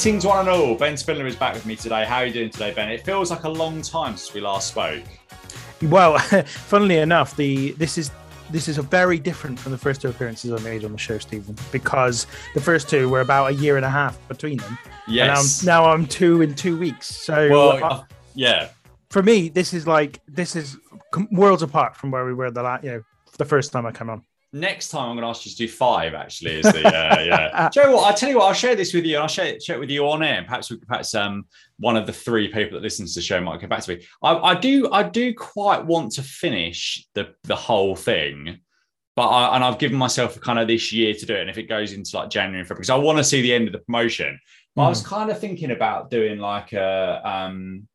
Greetings, one and all. Ben Spindler is back with me today. How are you doing today, Ben? It feels like a long time since we last spoke. Well, funnily enough, the this is this is a very different from the first two appearances I made on the show, Stephen, because the first two were about a year and a half between them. Yes. And I'm, now I'm two in two weeks. So Well, uh, uh, yeah. for me, this is like this is worlds apart from where we were the last, you know, the first time I come on. Next time I'm going to ask you to do five. Actually, is the uh, yeah. You know what? I'll tell you what. I'll share this with you, and I'll share it, share it with you on air. Perhaps we, perhaps um one of the three people that listens to the show might come back to me. I, I do I do quite want to finish the the whole thing, but I, and I've given myself kind of this year to do it. And if it goes into like January and February, because I want to see the end of the promotion. But I was kind of thinking about doing like a um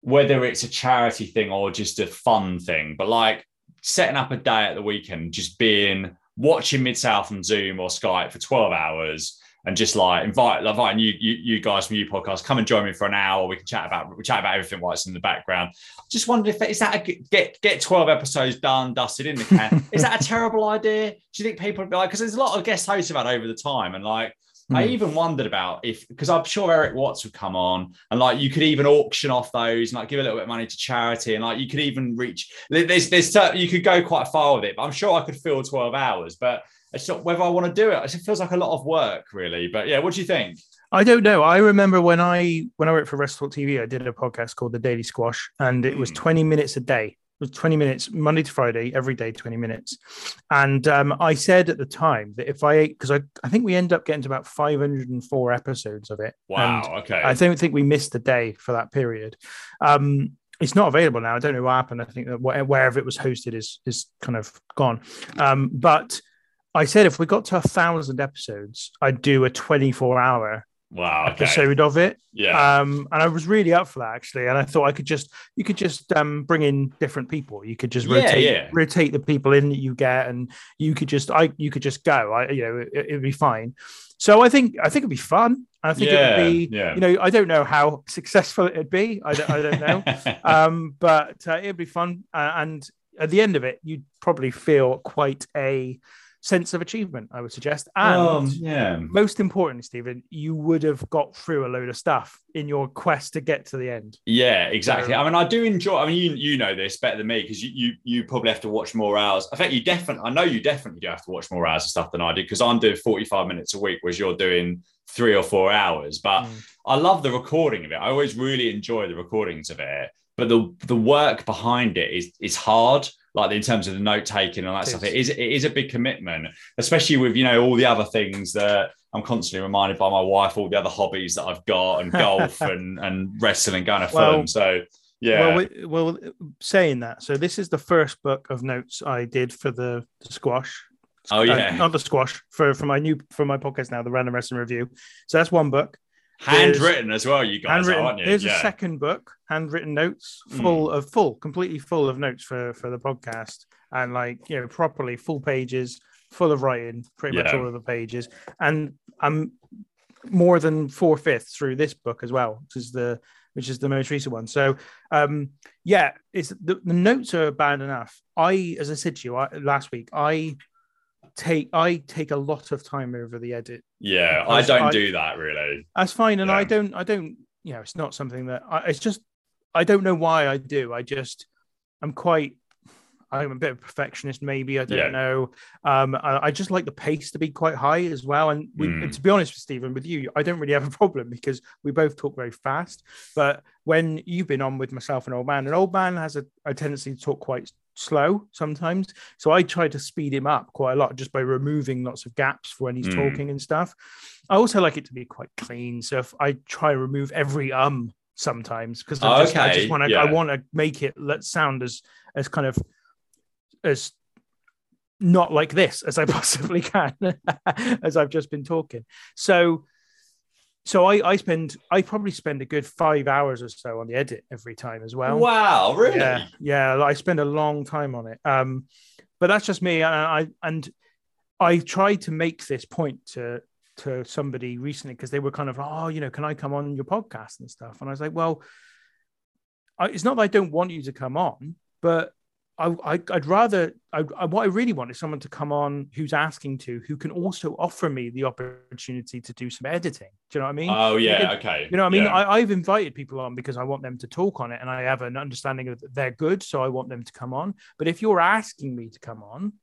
whether it's a charity thing or just a fun thing, but like setting up a day at the weekend, just being watching Mid South on Zoom or Skype for 12 hours and just like invite inviting you, you you guys from you podcast, come and join me for an hour. We can chat about we chat about everything while it's in the background. Just wondered if is that a get get 12 episodes done, dusted in the can. is that a terrible idea? Do you think people would be like because there's a lot of guest hosts about over the time and like I Hmm. even wondered about if because I'm sure Erik Watts would come on and like you could even auction off those and like give a little bit of money to charity and like you could even reach there's there's you could go quite far with it but I'm sure I could fill 12 hours but it's not whether I want to do it it feels like a lot of work really but yeah what do you think I don't know. I remember when I when I worked for Restaurant TV, I did a podcast called The Daily Squash, and it was Mm. 20 minutes a day. Was 20 minutes Monday to Friday, every day, 20 minutes. And um, I said at the time that if I ate, because I, I think we end up getting to about 504 episodes of it. wow okay I don't think we missed a day for that period. Um, it's not available now. I don't know what happened. I think that wherever it was hosted is is kind of gone. Um, but I said if we got to a thousand episodes, I'd do a 24 hour wow okay episode of it. yeah Um, and I was really up for that actually. And I thought I could just you could just um bring in different people. You could just Yeah, rotate yeah. rotate the people in that you get, and you could just I you could just go. I you know it, it'd be fine. So I think I think it'd be fun. I think Yeah, it would be yeah. you know I don't know how successful it'd be. I don't, I don't know. um, but uh, it'd be fun. Uh, and at the end of it, you'd probably feel quite a sense of achievement. I would suggest. And um, yeah most importantly, Stephen, you would have got through a load of stuff in your quest to get to the end. Yeah, exactly. So- I mean, I do enjoy. I mean, you you know this better than me because you, you you probably have to watch more hours. I think you definitely. I know you definitely do have to watch more hours of stuff than I do because I'm doing 45 minutes a week, whereas you're doing three or four hours. But Mm. I love the recording of it. I always really enjoy the recordings of it. But the the work behind it is is hard. Like in terms of the note taking and that It stuff, is. it is it is a big commitment, especially with you know all the other things that I'm constantly reminded by my wife, all the other hobbies that I've got, and golf and and wrestling, going to Well- film. So yeah, Well, we, well, saying that, so this is the first book of notes I did for the, the squash. oh Uh, yeah, not the squash for for my new for my podcast now, the Random Wrestling Review. So that's one book. Handwritten as well. You guys, handwritten. aren't you? Here's yeah. a second book, handwritten notes, Mm. full of full, completely full of notes for for the podcast, and like you know, properly full pages, full of writing, pretty much all of the pages, and I'm more than four fifths through this book as well, which is the which is the most recent one. So, um, yeah, it's the, the notes are bad enough. I, as I said to you I, last week, I take I take a lot of time over the edit Yeah, I don't I- do that really. that's fine and i don't i don't you know it's not something that I, it's just i don't know why i do i just i'm quite i'm a bit of a perfectionist maybe i don't Yeah. know um I, I just like the pace to be quite high as well and we, Mm. to be honest with stephen with you i don't really have a problem because we both talk very fast but when you've been on with myself and old man and old man has a, a tendency to talk quite slow sometimes so i try to speed him up quite a lot just by removing lots of gaps for when he's Mm. talking and stuff I also like it to be quite clean. So if I try to remove every um sometimes because I just, I just want to yeah. I want to make it let sound as as kind of as not like this as I possibly can as I've just been talking. So so I I spend I probably spend a good five hours or so on the edit every time as well. wow, really? Yeah, yeah. I spend a long time on it. Um, but that's just me. And I and I tried to make this point to to somebody recently because they were kind of, oh, you know, can I come on your podcast and stuff? And I was like, well, I, it's not that I don't want you to come on, but I, would rather I, I, what I really want is someone to come on who's asking to who can also offer me the opportunity to do some editing. Do you know what I mean? Oh yeah, okay. You know what I mean? Yeah. I, I've invited people on because I want them to talk on it, and I have an understanding of they're good, so I want them to come on. But if you're asking me to come on,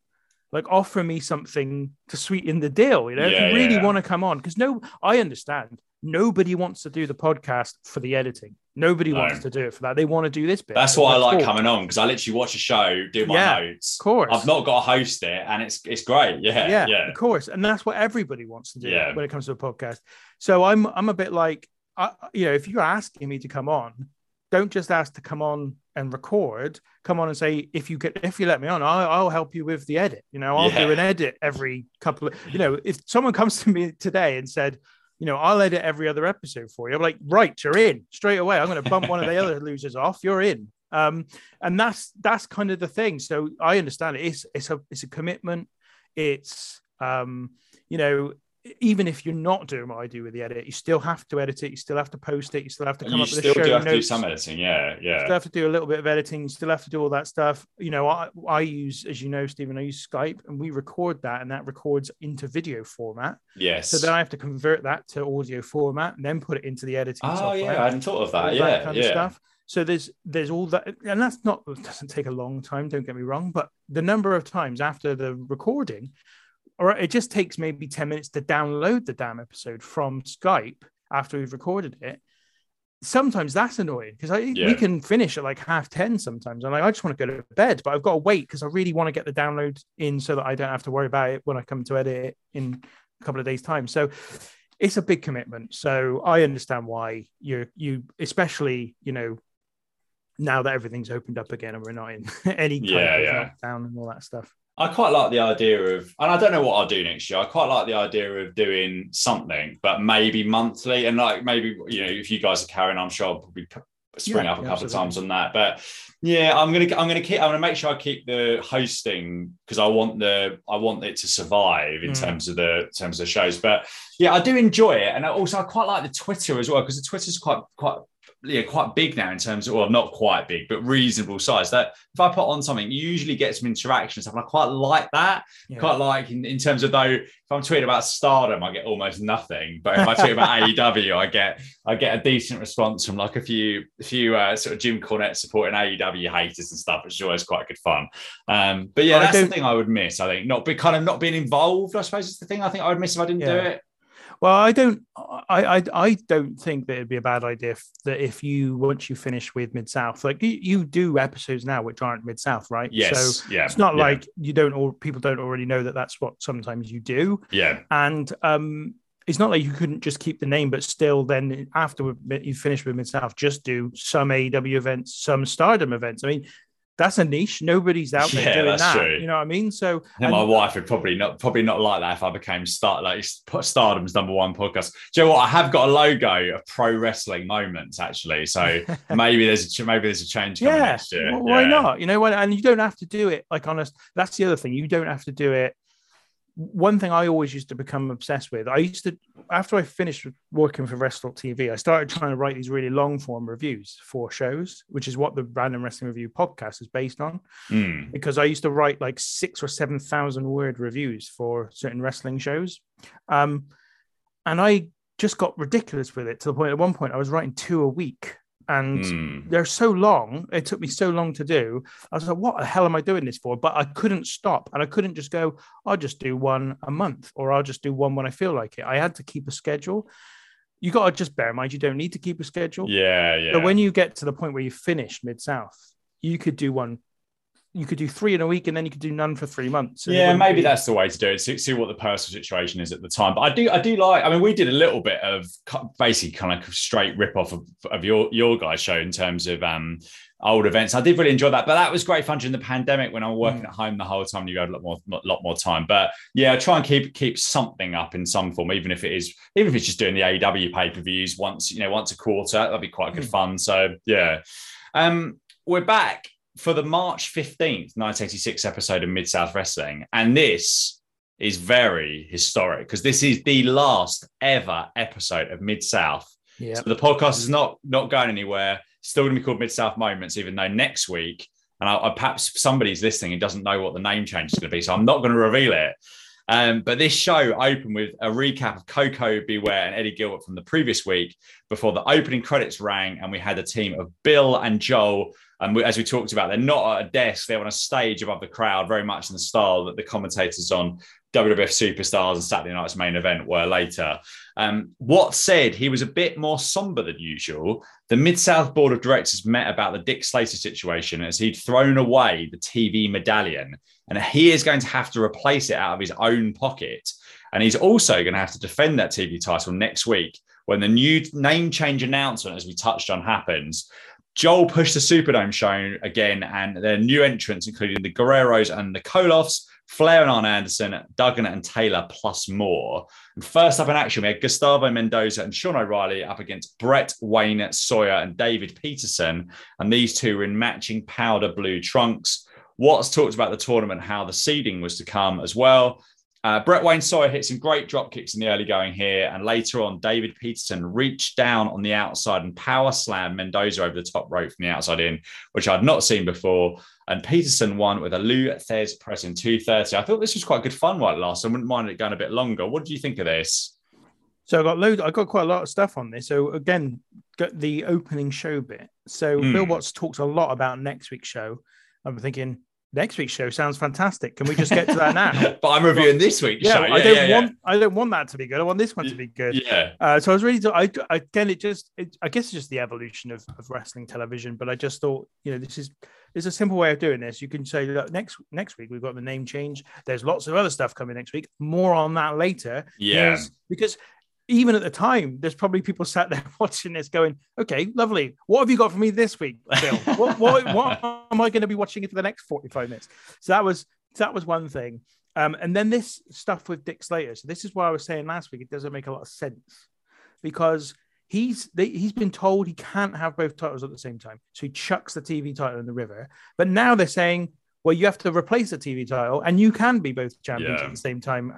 like offer me something to sweeten the deal. You know, Yeah, if you really yeah. want to come on, because no, I understand nobody wants to do the podcast for the editing. Nobody No. wants to do it for that. They want to do this bit. That's why I like coming on because I literally watch a show, do my Yeah, notes. Of course. I've not got to host it, and it's it's great. Yeah, yeah, yeah, of course, and that's what everybody wants to do Yeah. when it comes to a podcast. So I'm I'm a bit like, I, you know, if you're asking me to come on, don't just ask to come on and record. Come on and say if you get if you let me on, I'll, I'll help you with the edit. You know, I'll do an edit every couple of. You know, if someone comes to me today and said. You know, I'll edit every other episode for you. I'm like, right, you're in straight away. I'm going to bump one of the other losers off. You're in. Um, and that's that's kind of the thing. So I understand it. It's it's a it's a commitment it's um you know even if you're not doing what I do with the edit, you still have to edit it. You still have to post it. You still have to come You up with a show do have to do some editing. Yeah, yeah. You still have to do a little bit of editing. You still have to do all that stuff. You know, I, I use, as you know, Stephen, I use Skype and we record that and that records into video format. yes. So then I have to convert that to audio format and then put it into the editing oh software yeah, I hadn't thought of that. Yeah, kind yeah. of stuff. So there's there's all that, and that's not it doesn't take a long time. Don't get me wrong, but the number of times after the recording, or it just takes maybe ten minutes to download the damn episode from Skype after we've recorded it. Sometimes that's annoying because I Yeah. we can finish at like half ten sometimes, and like, I just want to go to bed, but I've got to wait because I really want to get the download in so that I don't have to worry about it when I come to edit it in a couple of days' time. So it's a big commitment. So I understand why you're you, especially you know, now that everything's opened up again and we're not in any kind Yeah, of yeah. lockdown and all that stuff. I quite like the idea of, and I don't know what I'll do next year. I quite like the idea of doing something, but maybe monthly, and like maybe you know, if you guys are carrying, I'm sure I'll probably spring Yeah, up a yeah, couple of times on that. But yeah, I'm gonna, I'm gonna keep, I'm gonna make sure I keep the hosting because I want the, I want it to survive in Mm. terms of the in terms of the shows. But yeah, I do enjoy it, and also I quite like the Twitter as well because the Twitter's quite, quite. Yeah, quite big now in terms of, well, not quite big, but reasonable size. That if I put on something, you usually get some interaction and stuff. And I quite like that Yeah. quite like in, in terms of though if I'm tweeting about stardom I get almost nothing but if I tweet about AEW I get I get a decent response from like a few a few uh, sort of Jim Cornette supporting AEW haters and stuff which is always quite good fun um but yeah I that's the thing I would miss I think not be kind of not being involved I suppose is the thing I think I would miss if I didn't do it Well, I don't. I, I I don't think that it'd be a bad idea if, that if you once you finish with Mid South, like you, you do episodes now which aren't Mid South, right? yes So yeah it's not yeah, like you don't or people don't already know that that's what sometimes you do. yeah and um it's not like you couldn't just keep the name, but still, then after you finish with Mid South, just do some AEW events, some Stardom events. I mean, that's a niche. Nobody's out there Yeah, doing that's that. true. You know what I mean? So, think my and- wife would probably not probably not like that if I became start like Stardom's number one podcast. Do you know what? I have got a logo of pro wrestling moments actually, so maybe there's a, maybe there's a change coming yeah, next year. well, why Yeah. not? You know what? And you don't have to do it like honest. That's the other thing. You don't have to do it. One thing I always used to become obsessed with. I used to after I finished working for Wrestle TV, I started trying to write these really long form reviews for shows, which is what the Random Wrestling Review podcast is based on. Mm. because I used to write like six or seven thousand word reviews for certain wrestling shows. Um, and I just got ridiculous with it to the point at one point I was writing two a week. And Mm. they're so long, it took me so long to do. I was like, what the hell am I doing this for? But I couldn't stop and I couldn't just go, I'll just do one a month or I'll just do one when I feel like it. I had to keep a schedule. You got to just bear in mind, you don't need to keep a schedule. Yeah, yeah. But when you get to the point where you finish mid south, you could do one. You could do three in a week, and then you could do none for three months. yeah, maybe be- that's the way to do it. See, see what the personal situation is at the time. But I do, I do like. I mean, we did a little bit of basically kind of straight rip off of, of your your guys' show in terms of um old events. I did really enjoy that, but that was great fun during the pandemic when I was working Mm. at home the whole time. You had a lot more, lot more time. But yeah, try and keep keep something up in some form, even if it is, even if it's just doing the AEW pay per views once, you know, once a quarter. That'd be quite good Mm. fun. So yeah, um, we're back for the March 15th, 1986 episode of Mid South Wrestling. And this is very historic because this is the last ever episode of Mid South. Yeah. So the podcast is not not going anywhere. Still going to be called Mid South Moments, even though next week and I, I, perhaps somebody's listening and doesn't know what the name change is going to be, so I'm not going to reveal it. Um, but this show opened with a recap of Koko B. Ware and Eddie Gilbert from the previous week before the opening credits rang, and we had a team of Bill and Joel. And we, as we talked about, they're not at a desk; they're on a stage above the crowd, very much in the style that the commentators on WWF Superstars and Saturday Night's main event were later. Um, said he was a bit more somber than usual. The Mid South Board of Directors met about the Dick Slater situation as he'd thrown away the TV medallion, and he is going to have to replace it out of his own pocket. And he's also going to have to defend that TV title next week when the new name change announcement, as we touched on, happens. Joel pushed the Superdome show again, and their new entrants, including the Guerreros and the Koloffs, Flair and Arn Anderson, Duggan and Taylor, plus more. And first up in action, we had Gustavo Mendoza and Sean O'Reilly up against Brett Wayne Sawyer and David Peterson. And these two were in matching powder blue trunks. Watts talked about the tournament, how the seeding was to come as well. Uh, Brett Wayne Sawyer hit some great drop kicks in the early going here, and later on, David Peterson reached down on the outside and power slammed Mendoza over the top rope from the outside in, which I'd not seen before. And Peterson won with a Lou Thesz press in 230. I thought this was quite good fun while it lasted. I wouldn't mind it going a bit longer. What do you think of this? So I got load. I got quite a lot of stuff on this. So again, got the opening show bit. So mm. Bill Watts talked a lot about next week's show. I'm thinking, next week's show sounds fantastic. Can we just get to that now? but I'm reviewing this week's yeah, show. Yeah, I don't yeah, want yeah. I don't want that to be good. I want this one to be good. Yeah. Uh, so I was really I again it just it, I guess it's just the evolution of, of wrestling television. But I just thought you know this is there's a simple way of doing this. You can say look next next week we've got the name change. There's lots of other stuff coming next week. More on that later. Yeah. because even at the time, there's probably people sat there watching this going, okay, lovely. What have you got for me this week, Bill? what, what, what am I going to be watching for the next 45 minutes? So that was that was one thing. Um, and then this stuff with Dick Slater. So this is why I was saying last week, it doesn't make a lot of sense because he's they, he's been told he can't have both titles at the same time. So he chucks the TV title in the river. But now they're saying, well, you have to replace the TV title and you can be both champions yeah. at the same time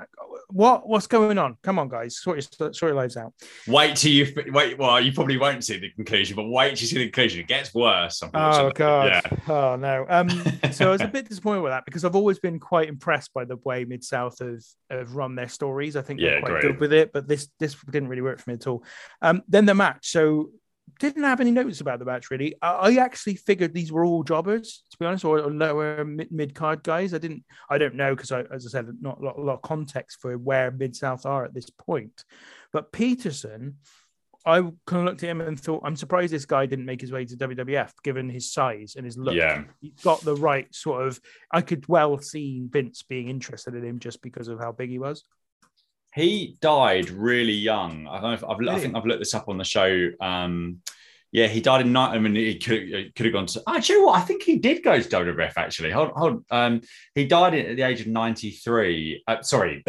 what what's going on? Come on, guys, sort your, sort your lives out. Wait till you wait. Well, you probably won't see the conclusion, but wait till you see the conclusion. It gets worse. Oh god. Yeah. Oh no. Um. so I was a bit disappointed with that because I've always been quite impressed by the way Mid South have, have run their stories. I think yeah, they're quite great. good with it, but this this didn't really work for me at all. Um. Then the match. So didn't have any notes about the match really. I, actually figured these were all jobbers, to be honest, or, lower mid card guys. I didn't, I don't know because I, as I said, not a lot, a lot of context for where Mid South are at this point. But Peterson, I kind of looked at him and thought, I'm surprised this guy didn't make his way to WWF, given his size and his look. Yeah, he's got the right sort of. I could well see Vince being interested in him just because of how big he was. He died really young. I, I've, i think I've looked this up on the show. Um, yeah, he died in night. I mean, he could, could have gone to. Actually, you know what? I think he did go to WWF. Actually, hold, hold. Um, he died at the age of ninety three. Uh, sorry,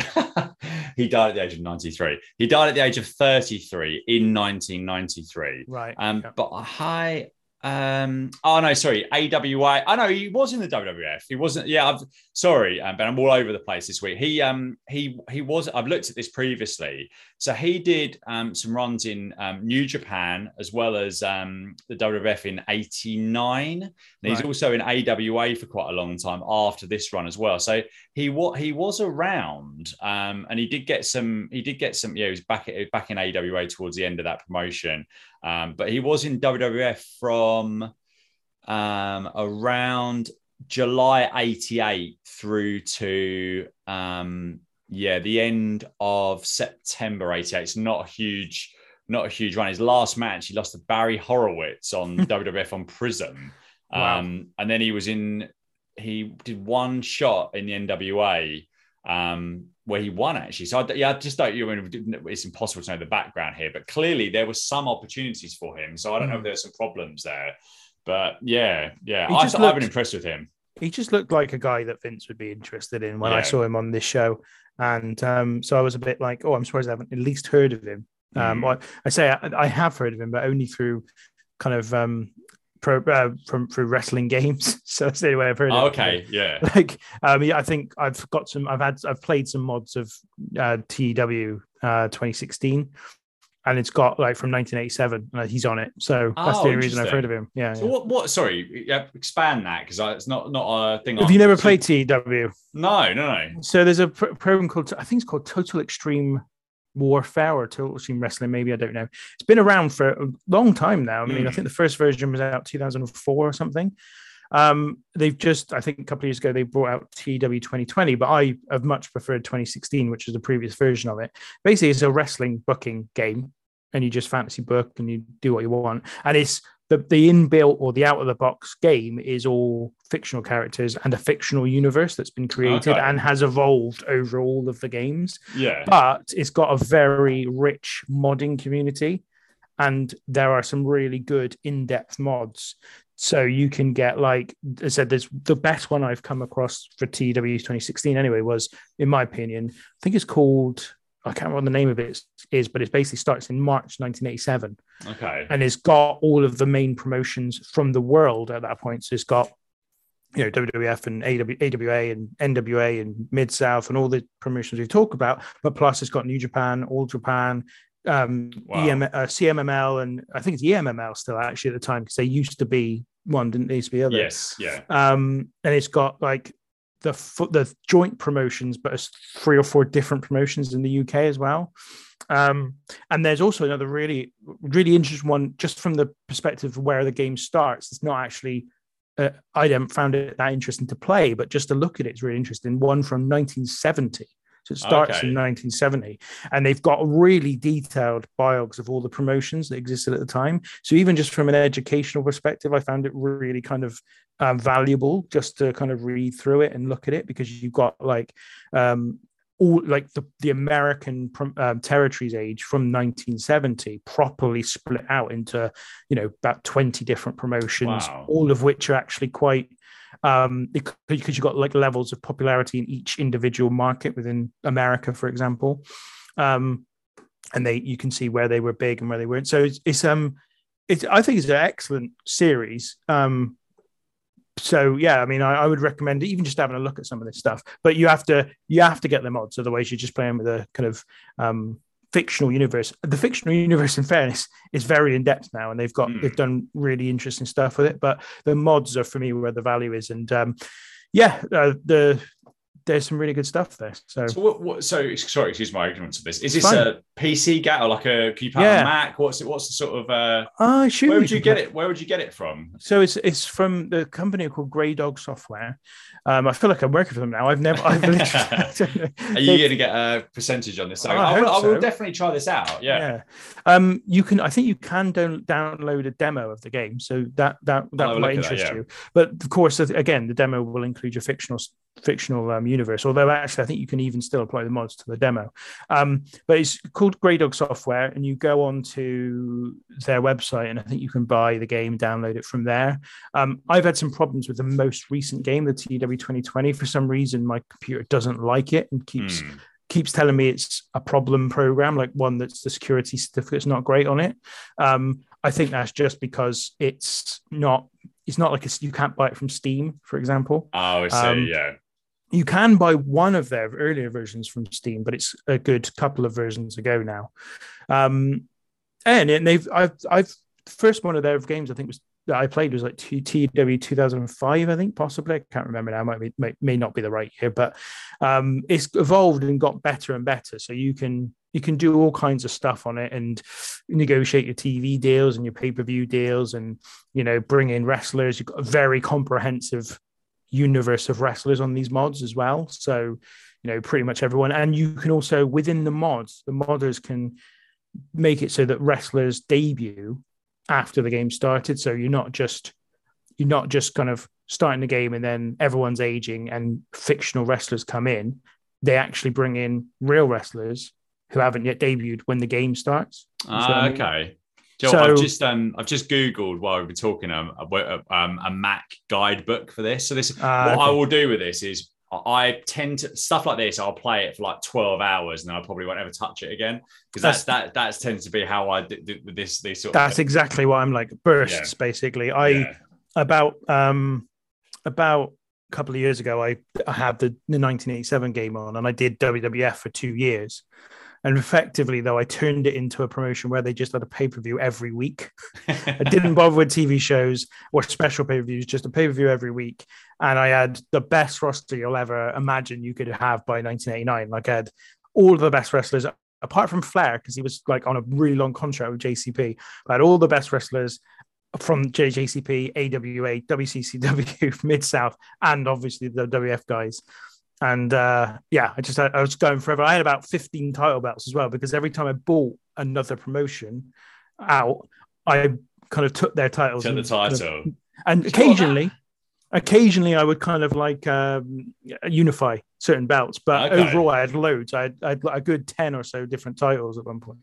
he died at the age of ninety three. He died at the age of thirty three in nineteen ninety three. Right. Um, yeah. but I um, oh no, sorry, AWA. I know he was in the WWF. He wasn't. Yeah, I've sorry, um, but I'm all over the place this week. He um he he was. I've looked at this previously. So he did um some runs in um, New Japan as well as um the WWF in '89. And he's right. also in AWA for quite a long time after this run as well. So he what he was around, um, and he did get some. He did get some. Yeah, he was back at, back in AWA towards the end of that promotion. Um, but he was in WWF from um, around July 88 through to um, yeah, the end of September 88. It's not a huge, not a huge run. His last match, he lost to Barry Horowitz on WWF on Prism. Wow. Um, and then he was in, he did one shot in the NWA um, where he won actually. So I, yeah, I just don't. You know, it's impossible to know the background here, but clearly there were some opportunities for him. So I don't mm. know if hmm. there's some problems there, but yeah, yeah, I, looked, I've been impressed with him. He just looked like a guy that Vince would be interested in when yeah. I saw him on this show, and um, so I was a bit like, oh, I'm surprised I haven't at least heard of him. Um, mm. I, I, say I, I, have heard of him, but only through kind of um, pro, uh, from through wrestling games. so that's the only way I've heard. Oh, okay, yeah. Like, um, yeah, I think I've got some. I've had. I've played some mods of uh, TW uh, 2016, and it's got like from 1987, and he's on it. So that's Oh, the only reason I've heard of him. Yeah. So yeah. what? What? Sorry, yeah, expand that because it's not not a thing. Have I'm- you never played TW? No, no, no. So there's a pr- program called I think it's called Total Extreme Warfare or Total Extreme Wrestling. Maybe I don't know. It's been around for a long time now. I mean, I Hmm. think the first version was out 2004 or something. Um, they've just, I think, a couple of years ago, they brought out TW 2020, but I have much preferred 2016, which is the previous version of it. Basically, it's a wrestling booking game, and you just fantasy book and you do what you want. And it's the, the inbuilt or the out of the box game is all fictional characters and a fictional universe that's been created Okay. and has evolved over all of the games Yeah. but it's got a very rich modding community and there are some really good in-depth mods so you can get like i said there's the best one i've come across for tw 2016 anyway was in my opinion i think it's called i can't remember what the name of it is but it basically starts in march 1987 Okay. and it's got all of the main promotions from the world at that point. So it's got you know WWF and AW, AWA and NWA and Mid South and all the promotions we talk about, but plus it's got New Japan, All Japan, um, Wow. EM, uh, CMLL, and I think it's EMLL still actually at the time because they used to be one, didn't they? Used to be other. Yes. Yeah. Um, and it's got like the the joint promotions, but it's three or four different promotions in the UK as well. Um, and there's also another really, really interesting one just from the perspective of where the game starts. It's not actually, uh, I haven't found it that interesting to play, but just to look at it is really interesting. One from 1970. So it starts Okay. in 1970, and they've got really detailed biogs of all the promotions that existed at the time. So even just from an educational perspective, I found it really kind of um, valuable just to kind of read through it and look at it because you've got like um, all like the, the American um, territories age from 1970 properly split out into you know about 20 different promotions, Wow. all of which are actually quite um because you've got like levels of popularity in each individual market within America, for example. Um, and they you can see where they were big and where they weren't. So it's, it's um it's I think it's an excellent series. Um so yeah, I mean I, I would recommend even just having a look at some of this stuff, but you have to you have to get the mods, otherwise you're just playing with a kind of um fictional universe. The fictional universe, in fairness, is very in depth now, and they've got Hmm. they've done really interesting stuff with it. But the mods are for me where the value is, and um, yeah, uh, the there's some really good stuff there. So So what, what? So sorry, excuse my ignorance of this. Is this Fine. a PC gat or like a? Can you play Yeah. on Mac? What's it? What's the sort of? uh shoot. Where would you get it? Where would you get it from? So it's it's from the company called Grey Dog Software. Um, I feel like I'm working for them now. I've never. I've literally. Are you going to get a percentage on this? So I I, will, hope I will definitely try this out. Yeah. yeah. Um, you can. I think you can down, download a demo of the game, so that that that might at that, interest yeah. you. But of course, again, the demo will include your fictional fictional um, universe. Although actually, I think you can even still apply the mods to the demo. Um, but it's called Grey Dog Software, and you go on to their website, and I think you can buy the game, download it from there. Um, I've had some problems with the most recent game, the TW 2020. For some reason, my computer doesn't like it and keeps Hmm. keeps telling me it's a problem program, like one that's the security certificate's not great on it. Um, I think that's just because it's not it's not like it's, you can't buy it from Steam, for example. Oh, I see. Um, yeah. You can buy one of their earlier versions from Steam, but it's a good couple of versions ago now. Um, and, and they've I've I've first one of their games I think was that I played was like TW 2005, I think possibly. I can't remember now. Might be may, may not be the right year, but um, it's evolved and got better and better. So you can you can do all kinds of stuff on it and negotiate your TV deals and your pay per view deals, and you know bring in wrestlers. You've got a very comprehensive universe of wrestlers on these mods as well. So you know pretty much everyone, and you can also within the mods, the modders can make it so that wrestlers debut after the game started. So you're not just you're not just kind of starting the game and then everyone's aging and fictional wrestlers come in. They actually bring in real wrestlers who haven't yet debuted when the game starts. Ah, okay. Do you know what, I've just um I've just googled while we've been talking um a, um, a Mac guidebook for this. So this Ah, what I will do with this is I tend to stuff like this. I'll play it for like twelve hours, and then I probably won't ever touch it again because that's, that that's tends to be how I do, do this this sort That's exactly why I'm like. Bursts, basically. I yeah. about um about a couple of years ago I, I had the, the 1987 game on and I did WWF for two years And effectively, though, I turned it into a promotion where they just had a pay per view every week. I didn't bother with TV shows or special pay per views, just a pay per view every week. And I had the best roster you'll ever imagine you could have by 1989. Like I had all of the best wrestlers, apart from Flair, because he was like on a really long contract with JCP. I had all the best wrestlers from JJCP, AWA, WCCW, Mid South, and obviously the WF guys. And uh, yeah, I just I was going forever. I had about 15 title belts as well because every time I bought another promotion out, I kind of took their titles. Took the title. Kind of, and occasionally, occasionally I would kind of like um, unify certain belts, but Okay. overall I had loads. I had, I had like a good 10 or so different titles at one point.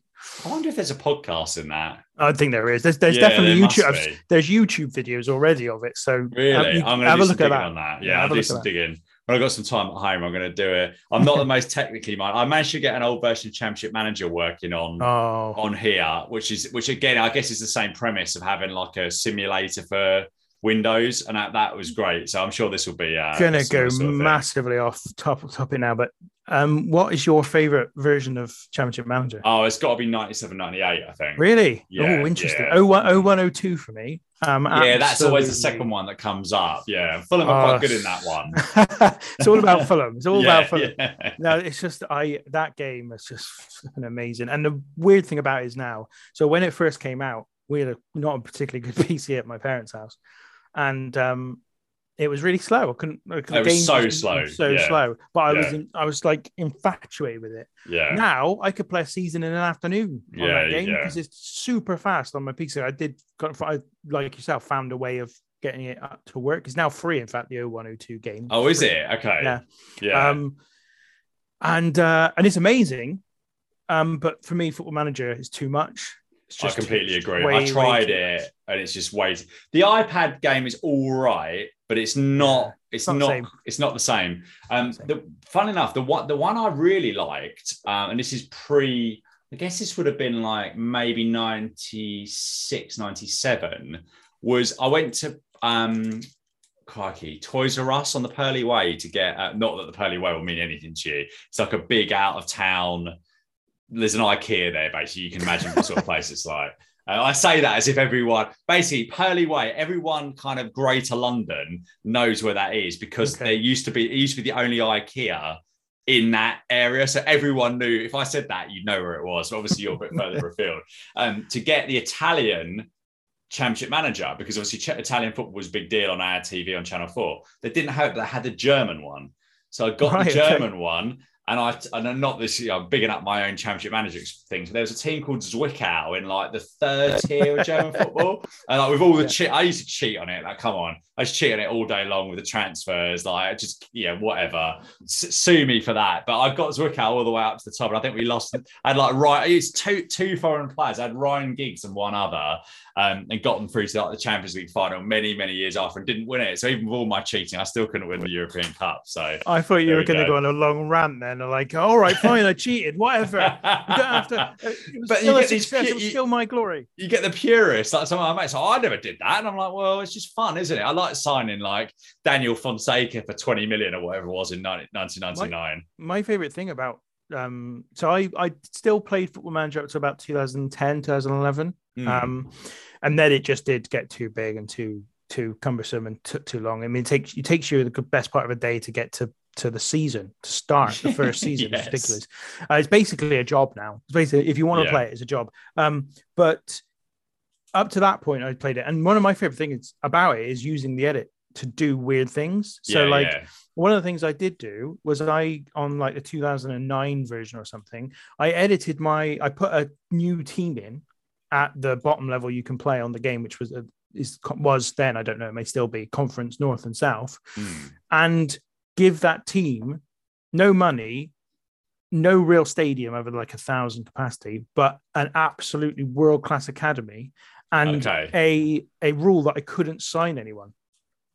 I wonder if there's a podcast in that. I think there is. There's, there's Yeah, definitely there YouTube. I've- There's YouTube videos already of it. So Really? have, you- I'm going to have do a some look at digging that. on that. Yeah, Yeah, I'll do some at that. digging. When I've got some time at home, I'm going to do it. I'm not the most technically minded. I managed to get an old version of Championship Manager working on Oh, on here, which is which again, I guess is the same premise of having like a simulator for Windows, and that, that was great. So I'm sure this will be uh, gonna go sort of massively off top topic now. But um, what is your favorite version of Championship Manager? Oh, it's got to be 97, 98, I think. Really? Yeah, oh, interesting. yeah. Oh, one, oh, 102 for me. Um, Yeah, that's always the second one that comes up. Yeah, Fulham are Oh, quite good in that one. it's all about Fulham. It's all yeah, about Fulham. yeah. No, it's just I that game is just amazing. And the weird thing about it is now, so when it first came out, we had a not a particularly good PC at my parents' house, and um, it was really slow. I couldn't. It was so slow, so yeah. slow. But I was in, I was like infatuated with it. yeah. Now I could play a season in an afternoon on Yeah, that game yeah. because it's super fast on my PC. I did, I, like yourself, found a way of getting it up to work. It's now free. In fact, the 0102 game. Oh, is Free. it? Okay. Yeah. Yeah. Um, and uh, and it's amazing. Um, but for me, Football Manager is too much. I completely agree. way, I tried it much. and it's just way. The iPad game is all right, but it's not. Yeah, it's not not. It's not the same. Um, Same. the fun enough, the one the one I really liked, um, and this is pre. I guess this would have been like maybe 96, 97, was I went to um crikey, Toys R Us on the Purley Way to get uh, not that the Purley Way will mean anything to you. It's like a big out of town. There's an IKEA there, basically. You can imagine what sort of place it's like. Uh, I say that as if everyone, basically, Purley Way, everyone kind of greater London knows where that is because Okay. there used to be, it used to be the only IKEA in that area. So everyone knew, if I said that, you'd know where it was. But obviously, you're a bit further afield. Um, to get the Italian championship manager, because obviously Italian football was a big deal on our TV on Channel 4, they didn't have, they had the German one. So I got Right, the okay. German one. And I, and I'm not this, know, I'm bigging up my own championship manager things, but there was a team called Zwickau in like the third tier of German football. And like with all the Yeah. cheat, I used to cheat on it. Like, come on, I was cheating it all day long with the transfers. Like, just yeah, whatever. S- sue me for that. But I've got Zwickau all the way up to the top, and I think we lost. I had like right, it's two two foreign players. I had Ryan Giggs and one other, um, and got them through to like the Champions League final many many years after, and didn't win it. So even with all my cheating, I still couldn't win the European Cup. So. I thought you were we going to go. go on a long rant then. Like, all right, fine, I cheated, whatever. You don't have to. uh, But still you get these success. It was you- still my glory. you get the purists, like some of my mates. Oh, I never did that. And I'm like, well, it's just fun, isn't it? I like signing like Daniel Fonseca for 20 million or whatever it was in 90 1999. my favorite thing about um so i i still played football manager up to about 2010 2011 Hmm. um and then it just did get too big and too too cumbersome and took too long i mean it takes it takes you the best part of a day to get to to the season to start the first season Yes. is ridiculous uh, it's basically a job now it's basically if you want to Yeah. play it it's a job um but up to that point i played it and one of my favorite things about it is using the edit to do weird things so Yeah, like yeah. one of the things I did do was I on like the 2009 version or something, I edited my I put a new team in at the bottom level you can play on the game, which was a, is was then I don't know it may still be Conference North and South, Hmm. and give that team no money, no real stadium over like a thousand capacity, but an absolutely world class academy and Okay. a a rule that I couldn't sign anyone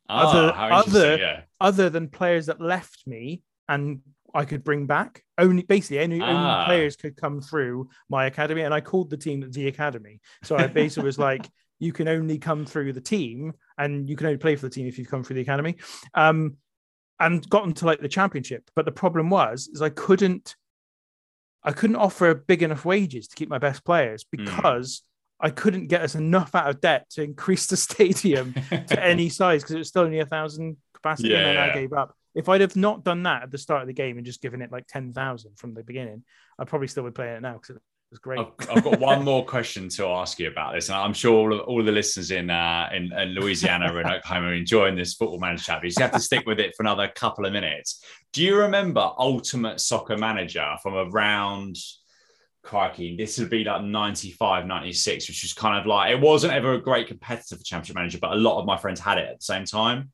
Ah, other- other- yeah. other than players that left me and I could bring back. Only basically only, Ah. only players could come through my academy, and I called the team the academy. So I basically was like, you can only come through the team, and you can only play for the team if you've come through the academy. Um, and got into like the championship, but the problem was is I couldn't. I couldn't offer big enough wages to keep my best players Hmm. because I couldn't get us enough out of debt to increase the stadium to any size because it was still only a thousand capacity, and then Yeah. I gave up. If I'd have not done that at the start of the game and just given it like ten thousand from the beginning, I probably still would play it now because it was great. I've, I've got one more question to ask you about this, and I'm sure all of, all the listeners in, uh, in in Louisiana and Oklahoma are enjoying this football manager chat. You just have to stick with it for another couple of minutes. Do you remember Ultimate Soccer Manager from around? Crikey, this would be like 95, 96, which was kind of like it wasn't ever a great competitor for Championship Manager, but a lot of my friends had it at the same time.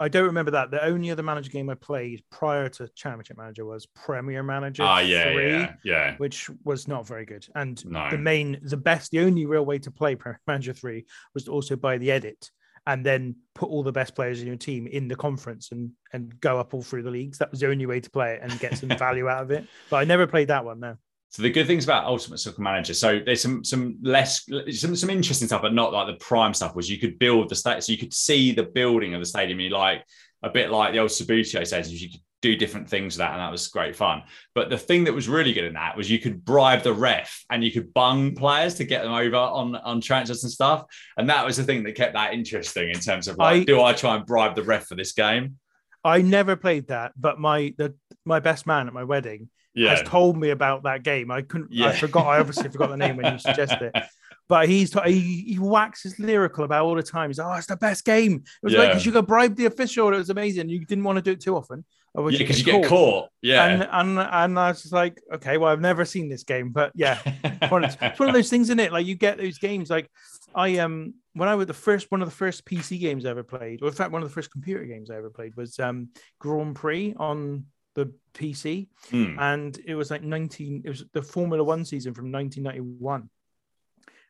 I don't remember that. The only other manager game I played prior to Championship Manager was Premier Manager Ah, yeah, 3, yeah, yeah. which was not very good. And No. the main, the best, the only real way to play Premier Manager 3 was to also buy the edit and then put all the best players in your team in the conference and and go up all through the leagues. That was the only way to play it and get some value out of it. But I never played that one. No. So the good things about Ultimate Soccer Manager, so there's some some less some some interesting stuff, but not like the prime stuff. Was you could build the state, so you could see the building of the stadium. You like a bit like the old Subbuteo says, you could do different things with that, and that was great fun. But the thing that was really good in that was you could bribe the ref and you could bung players to get them over on on transfers and stuff, and that was the thing that kept that interesting in terms of like, I- do I try and bribe the ref for this game? I never played that, but my the my best man at my wedding Yeah, has told me about that game. I couldn't. Yeah. I forgot. I obviously forgot the name when you suggested it. But he's he, he waxes lyrical about all the time. He's like, oh, it's the best game. It was like because you could bribe the official. It was amazing. You didn't want to do it too often. Or yeah, because you get caught. Yeah, And, and and I was just like, okay, well, I've never seen this game, but yeah, it's one of those things, isn't it? Like you get those games. Like I um when I was the first one of the first PC games I ever played, or in fact one of the first computer games I ever played was um Grand Prix on the PC, Hmm. and it was like 19. It was the Formula One season from 1991.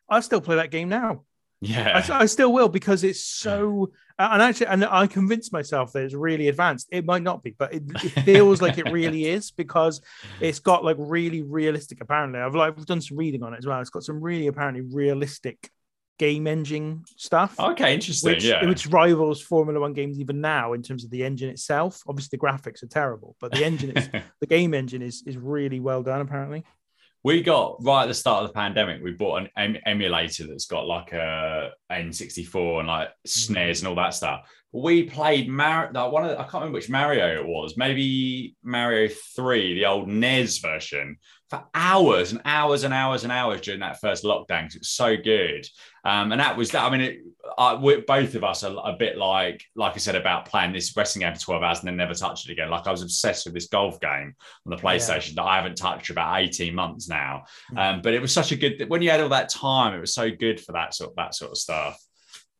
I still play that game now. yeah. I, I still will because it's so. And actually, and I convinced myself that it's really advanced. It might not be, but it, it feels like it really is because it's got like really realistic. Apparently, I've like I've done some reading on it as well. It's got some really apparently realistic game engine stuff, Okay, interesting. which yeah. which rivals Formula One games even now in terms of the engine itself. Obviously, the graphics are terrible, but the engine is the game engine is is really well done. Apparently, we got right at the start of the pandemic, we bought an em- emulator that's got like a N64 and like SNES mm. and all that stuff. We played Mario. like one of the, I can't remember which Mario it was, maybe Mario 3, the old NES version, for hours and hours and hours and hours during that first lockdown because it was so good. Um, and that was that. I mean, it, I, we, both of us are a bit like, like I said about playing this wrestling game for 12 hours and then never touch it again. Like I was obsessed with this golf game on the PlayStation that I haven't touched for about 18 months now. Um, but it was such a good when you had all that time, it was so good for that sort of that sort of stuff.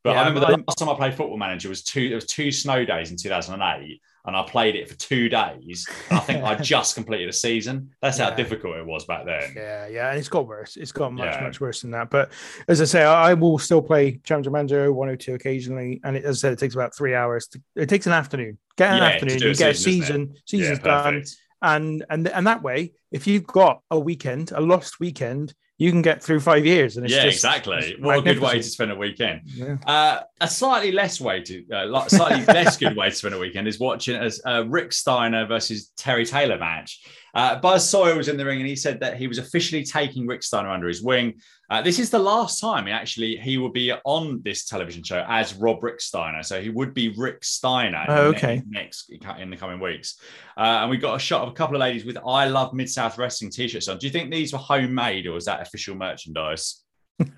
But Yeah, I remember the last time I played Football Manager was two. There was two snow days in 2008, and I played it for two days. I think I just completed a season. That's how difficult it was back then. Yeah, yeah, and it's got worse. It's got much, Yeah. much worse than that. But as I say, I, will still play Challenger Manager 102 occasionally, and it, as I said, it takes about three hours. To, it takes an afternoon. Get an Yeah, afternoon, a you get a season, isn't season. Season's Yeah, done, and and and that way, if you've got a weekend, a lost weekend, you can get through five years. And it's Yeah, just, exactly. What a good way to spend a weekend. Yeah. Uh, a slightly less way to, uh, slightly less good way to spend a weekend is watching as uh, Rick Steiner versus Terry Taylor match. Uh, Buzz Sawyer was in the ring and he said that he was officially taking Rick Steiner under his wing. Uh, this is the last time he actually he will be on this television show as Rob Rechsteiner, so he would be Rick Steiner. Oh, in okay. Next in the coming weeks, uh, and we got a shot of a couple of ladies with "I Love Mid South Wrestling" t-shirts on. Do you think these were homemade or was that official merchandise?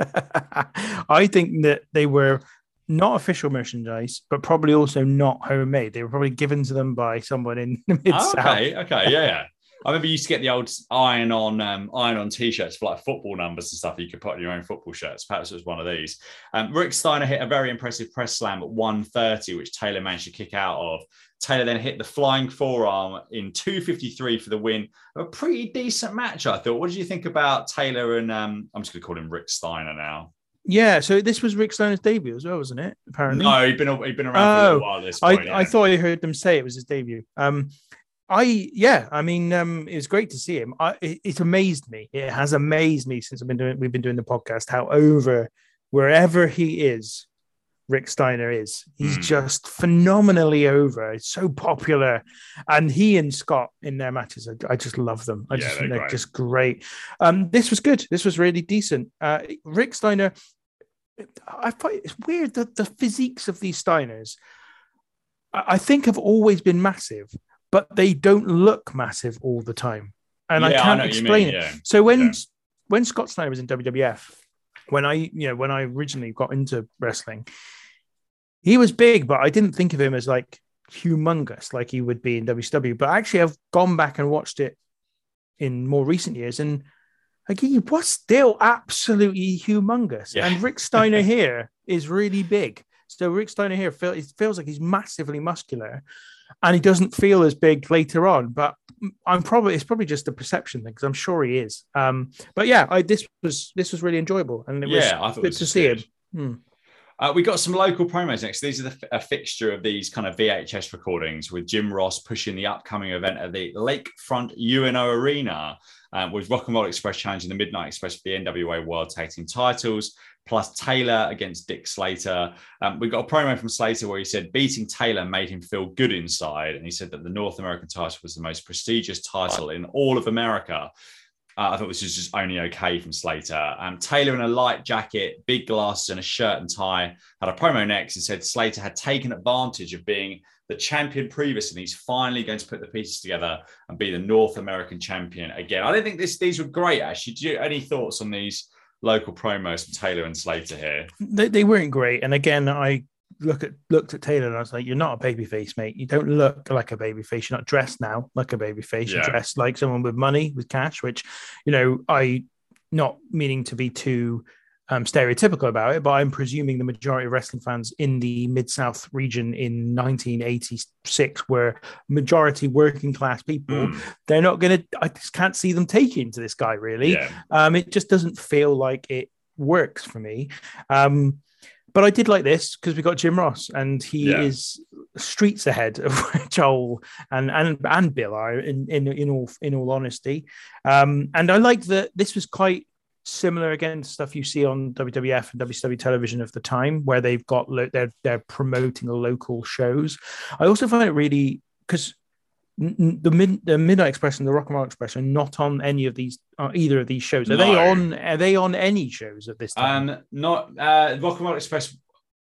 I think that they were not official merchandise, but probably also not homemade. They were probably given to them by someone in the mid Oh, south. okay, okay, yeah, yeah. I remember you used to get the old iron on um, iron on t-shirts for like football numbers and stuff. You could put on your own football shirts. Perhaps it was one of these. Um, Rick Steiner hit a very impressive press slam at 130, which Taylor managed to kick out of. Taylor then hit the flying forearm in 253 for the win. A pretty decent match, I thought. What did you think about Taylor and um, I'm just going to call him Rick Steiner now? Yeah, so this was Rick Steiner's debut as well, wasn't it? Apparently. No, he'd been he'd been around for a Oh, while at this I, point. I yeah. thought I heard them say it was his debut. Um, I yeah, I mean, um, it was great to see him. I, it, it amazed me. It has amazed me since I've been doing we've been doing the podcast how over wherever he is, Rick Steiner is. He's Mm. just phenomenally over. It's so popular, and he and Scott in their matches, I, I just love them. I Yeah, just they're think they're great. just great. Um, this was good. This was really decent. Uh, Rick Steiner. I find it's weird that the physiques of these Steiners, I I think, have always been massive, but they don't look massive all the time, and I can't you explain mean, it. Yeah. So when Yeah. when Scott Steiner was in WWF, when I you know when I originally got into wrestling, he was big, but I didn't think of him as like humongous like he would be in WCW. But actually, I've gone back and watched it in more recent years, and like he was still absolutely humongous. Yeah. And Rick Steiner here is really big. So Rick Steiner here feel, it feels like he's massively muscular, and he doesn't feel as big later on. But I'm probably it's probably just a perception thing because I'm sure he is. Um, but yeah, I this was this was really enjoyable, and it was yeah, thought good to was see good. him. Hmm. Uh, we got some local promos next. These are the, a fixture of these kind of VHS recordings with Jim Ross pushing the upcoming event at the Lakefront UNO Arena um, with Rock and Roll Express challenging the Midnight Express for the NWA World Tag Team titles, plus Taylor against Dick Slater. Um, we got a promo from Slater where he said beating Taylor made him feel good inside. And he said that the North American title was the most prestigious title in all of America. Uh, I thought this was just only okay from Slater. Um, Taylor in a light jacket, big glasses, and a shirt and tie had a promo next and said Slater had taken advantage of being the champion previous and he's finally going to put the pieces together and be the North American champion again. I don't think this these were great, actually. Do you any thoughts on these local promos from Taylor and Slater here? They, they weren't great, and again, I look at looked at Taylor and I was like, "You're not a baby face, mate. You don't look like a baby face. You're not dressed now like a baby face. You're dressed like someone with money, with cash." Which, you know, I not meaning to be too um, stereotypical about it, but I'm presuming the majority of wrestling fans in the Mid South region in 1986 were majority working class people. Mm, They're not going to. I just can't see them taking to this guy really. yeah, Um, it just doesn't feel like it works for me. Um, but I did like this because we got Jim Ross, and he Yeah. is streets ahead of Joel and and and Bill are in in in all in all honesty. Um, and I like that this was quite similar again to stuff you see on WWF and WCW television of the time, where they've got lo- they're they're promoting local shows. I also find it really because the mid, the Midnight Express and the Rock and Roll Express are not on any of these uh, either of these shows. Are they on? Are they on any shows at this time? Um, not uh, Rock and Roll Express.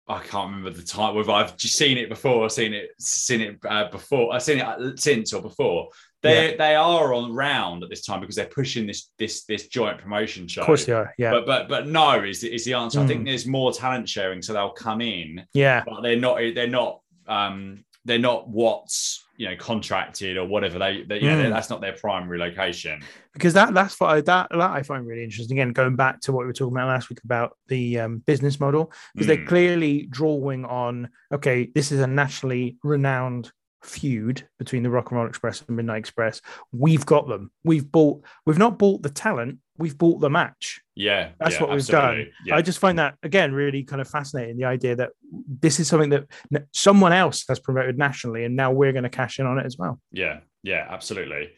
I can't remember the time. Whether I've just seen it before, or seen it, seen it uh, before. I've seen it uh, since or before. They they are on round at this time because they're pushing this this this joint promotion show. of course they are. Yeah, But but but no is is the answer. I Mm. think there's more talent sharing, so they'll come in, yeah, but they're not they're not um they're not what's you know contracted or whatever they, they you know, Mm. that's not their primary location. because that that's what I, that that I find really interesting. Again, going back to what we were talking about last week about the um, business model, because they're Mm. clearly drawing on. Okay, this is a nationally renowned feud between the Rock and Roll Express and Midnight Express. We've got them. We've bought. We've not bought the talent. We've bought the match. Yeah, That's yeah, what we've absolutely. done. Yeah. I just find that again really kind of fascinating. The idea that this is something that someone else has promoted nationally, and now we're going to cash in on it as well. Yeah, yeah, absolutely.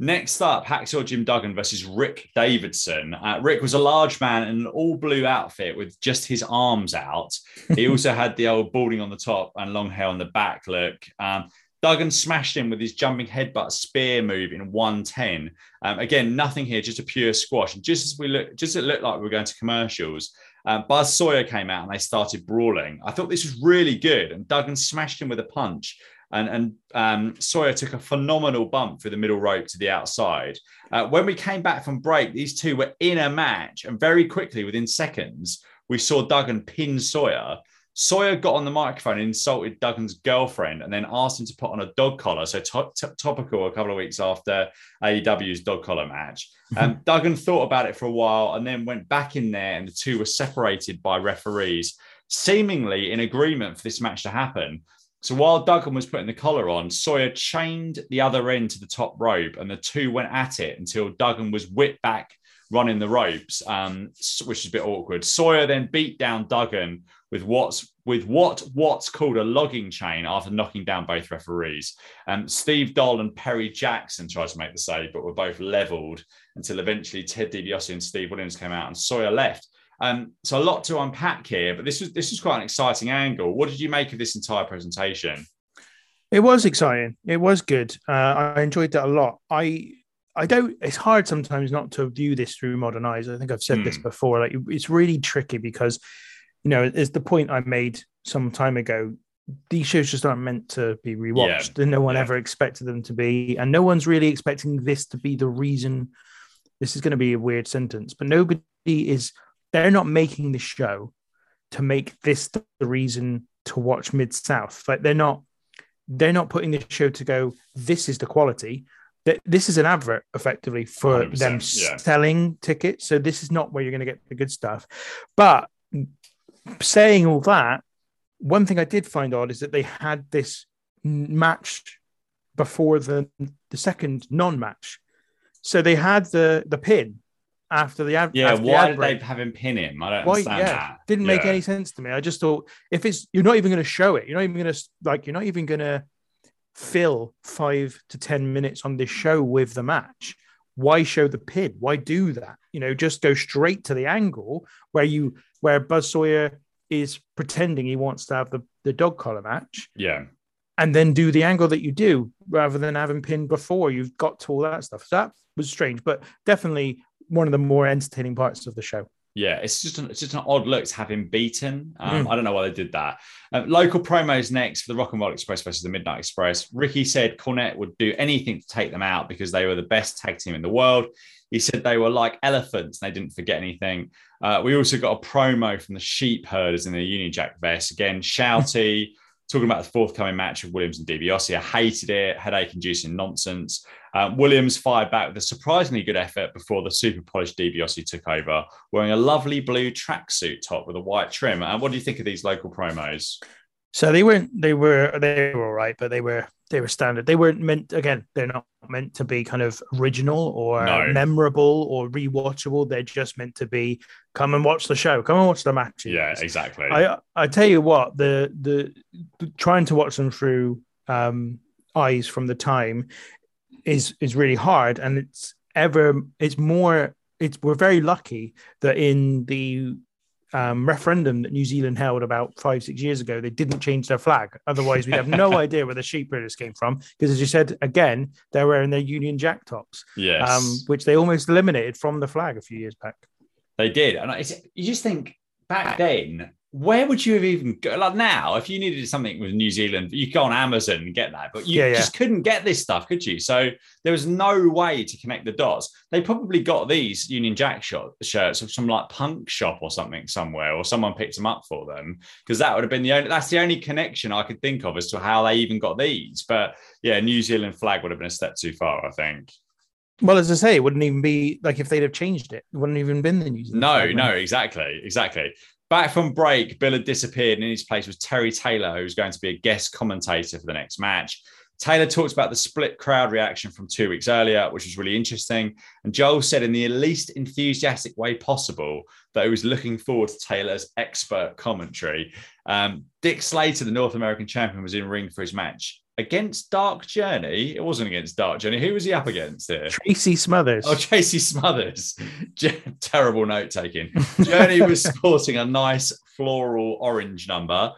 Next up, Hacksaw Jim Duggan versus Rick Davidson. Uh, Rick was a large man in an all blue outfit with just his arms out. He also had the old balding on the top and long hair on the back look. Um, Duggan smashed him with his jumping headbutt spear move in 110. Um, again, nothing here, just a pure squash. And just as we look, just it looked like we were going to commercials, uh, Buzz Sawyer came out and they started brawling. I thought this was really good, and Duggan smashed him with a punch and, and um, Sawyer took a phenomenal bump through the middle rope to the outside. Uh, when we came back from break, these two were in a match, and very quickly, within seconds, we saw Duggan pin Sawyer. Sawyer got on the microphone and insulted Duggan's girlfriend, and then asked him to put on a dog collar. So to- to- topical a couple of weeks after AEW's dog collar match. Um, Duggan thought about it for a while and then went back in there, and the two were separated by referees, seemingly in agreement for this match to happen. So while Duggan was putting the collar on, Sawyer chained the other end to the top rope, and the two went at it until Duggan was whipped back running the ropes, um, which is a bit awkward. Sawyer then beat down Duggan with what's with what what's called a logging chain after knocking down both referees. Um, Steve Doll and Perry Jackson tried to make the save, but were both leveled until eventually Ted DiBiase and Steve Williams came out, and Sawyer left. Um, so a lot to unpack here, but this was this was quite an exciting angle. What did you make of this entire presentation? It was exciting. It was good. Uh, I enjoyed that a lot. I I don't. It's hard sometimes not to view this through modern eyes. I think I've said mm. this hmm. before. Like it's really tricky because, you know, is the point I made some time ago. These shows just aren't meant to be rewatched, yeah. and no one yeah. ever expected them to be, and no one's really expecting this to be the reason. This is going to be a weird sentence, but nobody is. They're not making the show to make this the reason to watch Mid South. Like they're not they're not putting the show to go, this is the quality. This is an advert effectively for them yeah. selling tickets. So this is not where you're going to get the good stuff. But saying all that, one thing I did find odd is that they had this match before the the second non-match. So they had the the pin after the ad. Yeah, why the did break. they have him pin him? I don't why, understand yeah, that. Didn't yeah. make any sense to me. I just thought if it's you're not even going to show it, you're not even going to like you're not even going to fill five to ten minutes on this show with the match. Why show the pin? Why do that? You know, just go straight to the angle where you where Buzz Sawyer is pretending he wants to have the, the dog collar match. Yeah. And then do the angle that you do rather than having pinned before you've got to all that stuff. So that was strange, but definitely one of the more entertaining parts of the show. Yeah, it's just an, it's just an odd look to have him beaten. Um, mm. I don't know why they did that. Um, local promos next for the Rock and Roll Express versus the Midnight Express. Ricky said Cornette would do anything to take them out because they were the best tag team in the world. He said they were like elephants and they didn't forget anything. Uh, we also got a promo from the sheep herders in the Union Jack vest. Again, shouty, talking about the forthcoming match of Williams and DiBiase. I hated it, headache inducing nonsense. Uh, Williams fired back with a surprisingly good effort before the super polished DiBiase took over, wearing a lovely blue tracksuit top with a white trim. And what do you think of these local promos? So they weren't. They were. They were all right, but they were. They were standard. They weren't meant. Again, they're not meant to be kind of original or no. memorable or rewatchable. They're just meant to be. Come and watch the show. Come and watch the matches. Yeah, exactly. I I tell you what. The the, the trying to watch them through um, eyes from the time is is really hard, and it's ever it's more. It's we're very lucky that in the um, referendum that New Zealand held about five, six years ago, they didn't change their flag. Otherwise, we'd have no idea where the sheep herders came from. Because, as you said, again, they're wearing their Union Jack tops, yes. um, which they almost eliminated from the flag a few years back. They did. And you just think back then, where would you have even go? Like now, if you needed something with New Zealand, you go on Amazon and get that, but you yeah, yeah. just couldn't get this stuff, could you? So there was no way to connect the dots. They probably got these Union Jack shot, shirts from some like punk shop or something somewhere, or someone picked them up for them because that would have been the only. That's the only connection I could think of as to how they even got these. But yeah, New Zealand flag would have been a step too far, I think. Well, as I say, it wouldn't even be like if they'd have changed it. It wouldn't even been the New Zealand. No, flag, no, exactly, exactly. Back from break, Bill had disappeared, and in his place was Terry Taylor, who was going to be a guest commentator for the next match. Taylor talks about the split crowd reaction from two weeks earlier, which was really interesting. And Joel said in the least enthusiastic way possible that he was looking forward to Taylor's expert commentary. Um, Dick Slater, the North American champion, was in ring for his match against Dark Journey. It wasn't against Dark Journey. Who was he up against here? Tracy Smothers. Oh, Tracy Smothers. Terrible note taking. Journey was sporting a nice floral orange number.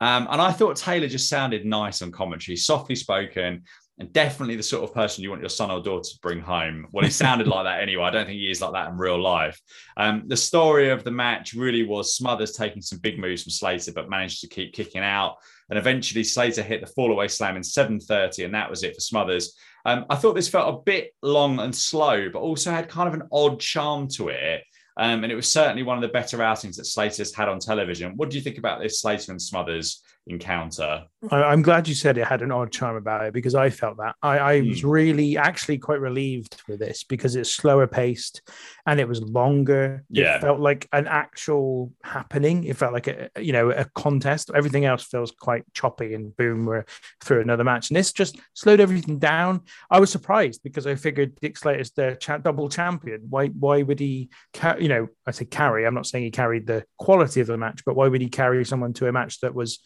Um, and I thought Taylor just sounded nice on commentary, softly spoken, and definitely the sort of person you want your son or daughter to bring home. Well, he sounded like that anyway. I don't think he is like that in real life. Um, the story of the match really was Smothers taking some big moves from Slater, but managed to keep kicking out. And eventually Slater hit the fallaway slam in 7.30, and that was it for Smothers. Um, I thought this felt a bit long and slow, but also had kind of an odd charm to it. Um, and it was certainly one of the better outings that Slater's had on television. What do you think about this Slater and Smothers encounter. I'm glad you said it had an odd charm about it because I felt that. I, I mm. was really actually quite relieved with this because it's slower paced and it was longer. Yeah. It felt like an actual happening. It felt like a you know a contest. Everything else feels quite choppy and boom, we're through another match. And this just slowed everything down. I was surprised because I figured Dick Slater's the cha- double champion. Why why would he ca- you know, I say carry, I'm not saying he carried the quality of the match, but why would he carry someone to a match that was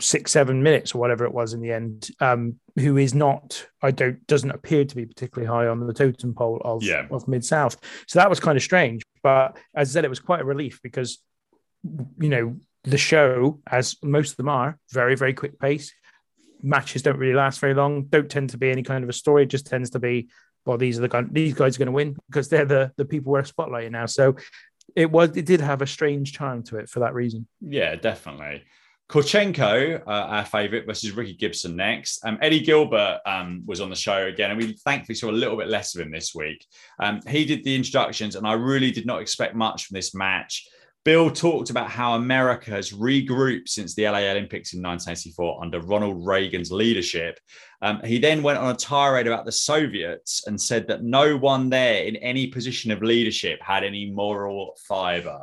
six seven minutes or whatever it was in the end um who is not i don't doesn't appear to be particularly high on the totem pole of Yeah. of mid south so that was kind of strange but as i said it was quite a relief because you know the show as most of them are very very quick pace matches don't really last very long don't tend to be any kind of a story it just tends to be well these are the guys these guys are going to win because they're the the people we're spotlighting now so it was it did have a strange charm to it for that reason Yeah, definitely. Korchenko, uh, our favourite, versus Ricky Gibson next. Um, Eddie Gilbert um, was on the show again, and we thankfully saw a little bit less of him this week. Um, he did the introductions, and I really did not expect much from this match. Bill talked about how America has regrouped since the LA Olympics in 1984 under Ronald Reagan's leadership. Um, he then went on a tirade about the Soviets and said that no one there in any position of leadership had any moral fiber.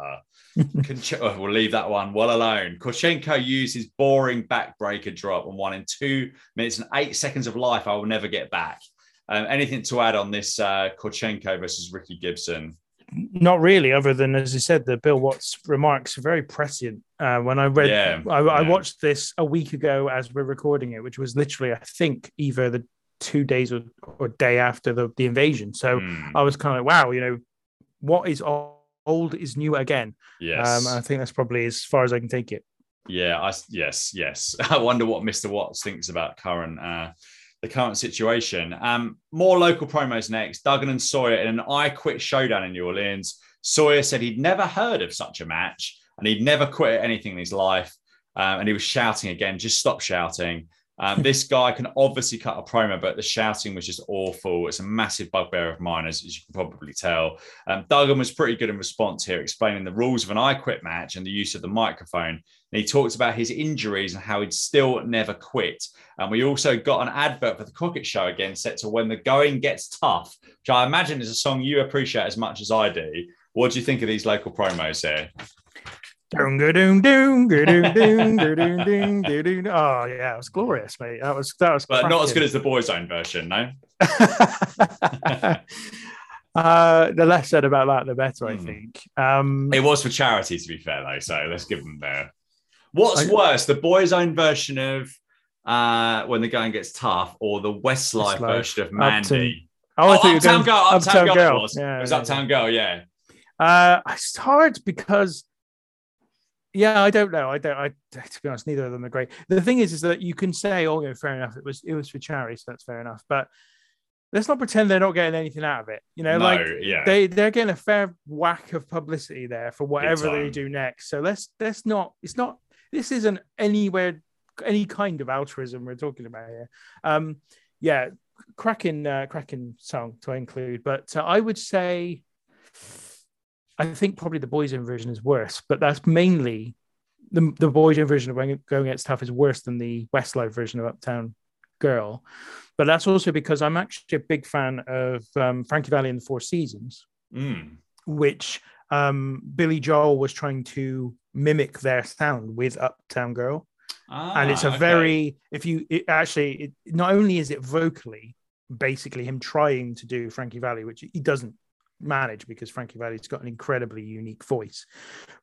Konch- oh, we'll leave that one well alone. Korchenko used his boring backbreaker drop and won in two minutes and eight seconds of life I will never get back. Um, anything to add on this uh, Korchenko versus Ricky Gibson? not really, other than as you said, the Bill Watts remarks are very prescient. Uh, when I read, Yeah, I, I watched this a week ago as we're recording it, which was literally, I think, either the two days or, or day after the, the invasion. So Hmm, I was kind of like, wow, you know, what is old, old is new again. yes. Um, I think that's probably as far as I can take it. Yeah, I, yes, yes. I wonder what Mr. Watts thinks about current uh, the current situation. Um, more local promos next. Duggan and Sawyer in an I Quit showdown in New Orleans. Sawyer said he'd never heard of such a match and he'd never quit anything in his life. Um, and he was shouting again, just stop shouting. Um, this guy can obviously cut a promo, but the shouting was just awful. It's a massive bugbear of mine, as, as you can probably tell. Um, Duggan was pretty good in response here, explaining the rules of an I Quit match and the use of the microphone. And he talked about his injuries and how he'd still never quit. And we also got an advert for the Crockett Show again, set to When the Going Gets Tough, which I imagine is a song you appreciate as much as I do. What do you think of these local promos here? Oh yeah, it was glorious, mate. That was that was. But not as good as the Boyzone version, no? uh, the less said about that, the better, I Hmm. think. Um, It was for charity, to be fair, though. So let's give them there. What's I- worse, the Boyzone version of uh, When the Going Gets Tough or the Westlife Westlife. version of Upton- Mandy? oh, I thought you Uptown going Girl. Uptown, Girl. It was, Yeah, it was yeah, Uptown Girl, yeah. yeah. Uh, it's hard because, yeah, I don't know. I don't. I to be honest, neither of them are great. The thing is, is that you can say, "Oh, yeah, fair enough. It was it was for charity, so that's fair enough." But let's not pretend they're not getting anything out of it. You know, no, like yeah. they they're getting a fair whack of publicity there for whatever they do next. So let's let's not. It's not. This isn't anywhere any kind of altruism we're talking about here. Um, yeah, cracking uh, cracking song to include, but uh, I would say. I think probably the Boyzone version is worse, but that's mainly the the boys' version of Going Gets Tough is worse than the Westlife version of Uptown Girl. But that's also because I'm actually a big fan of um, Frankie Valli and the Four Seasons, Mm. which um, Billy Joel was trying to mimic their sound with Uptown Girl. and it's Ah, a okay. very, if you it actually, it, not only is it vocally basically him trying to do Frankie Valli, which he doesn't manage because Frankie Valli's got an incredibly unique voice,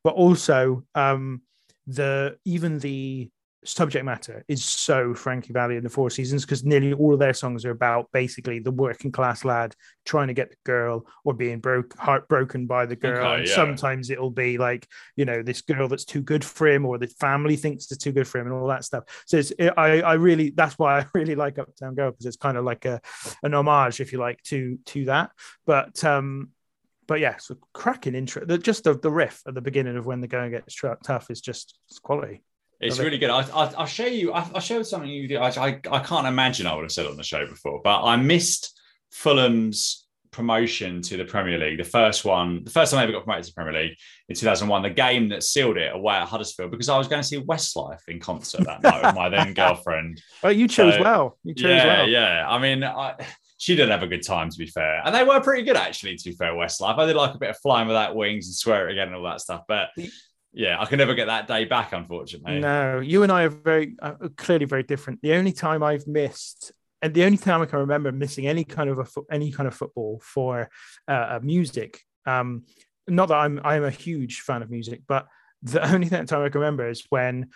but also um, the even the subject matter is so Frankie Valli and the Four Seasons because nearly all of their songs are about basically the working class lad trying to get the girl or being broke heartbroken by the girl. Okay, and yeah. sometimes it'll be like you know this girl that's too good for him or the family thinks it's too good for him and all that stuff. So it's it, I I really that's why I really like Uptown Girl because it's kind of like a an homage if you like to to that. But um but yeah, so cracking intro. The, just the, the riff at the beginning of when the going gets tough is just it's quality. It's really good. I, I, I'll show you. I, I'll show you something you do. I, I, I can't imagine I would have said it on the show before, but I missed Fulham's promotion to the Premier League. The first one, the first time I ever got promoted to the Premier League in 2001, the game that sealed it away at Huddersfield because I was going to see Westlife in concert that night with my then girlfriend. Oh, you chose So, well. You chose Yeah, well. yeah. I mean, I, she did have a good time, to be fair. And they were pretty good, actually, to be fair, Westlife. I did like a bit of flying without wings and swear it again and all that stuff. But yeah, I can never get that day back, unfortunately. No, you and I are very uh, clearly very different. The only time I've missed, and the only time I can remember missing any kind of a fo- any kind of football for uh, music. Um, not that I'm I'm a huge fan of music, but the only thing- time I can remember is when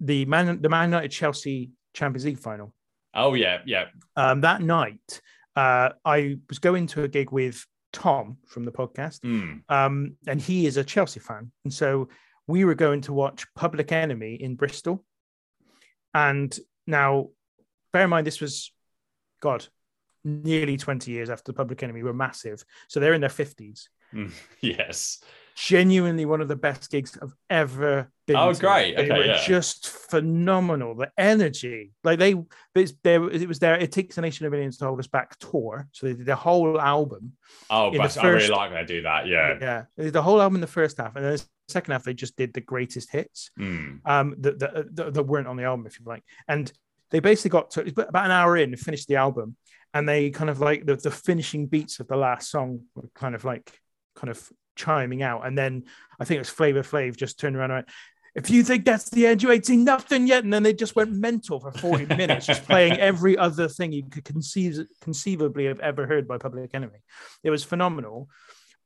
the Man the Man United Chelsea Champions League final. Oh yeah, yeah. Um, that night, uh, I was going to a gig with Tom from the podcast, Mm. um, and he is a Chelsea fan, and so we were going to watch Public Enemy in Bristol. And now, bear in mind, this was, God, nearly twenty years after the Public Enemy were massive, so they're in their fifties. Mm. Yes. Genuinely, one of the best gigs I've ever been. Oh, to. great. They Okay, were yeah. just phenomenal. The energy, like they, it's there. It was there. It takes a nation of millions to hold us back tour. So they did the whole album. Oh, but the I really like when they do that. Yeah. yeah. They did the whole album in the first half, and then the second half they just did the greatest hits. Mm. um, that, that, that, that weren't on the album, if you like. And they basically got to about an hour in, finished the album, and they kind of like the, the finishing beats of the last song were kind of like kind of chiming out. And then I think it was Flavor Flav just turned around and went, if you think that's the end, you ain't seen nothing yet. And then they just went mental for 40 minutes, just playing every other thing you could conceive, conceivably have ever heard by Public Enemy. It was phenomenal.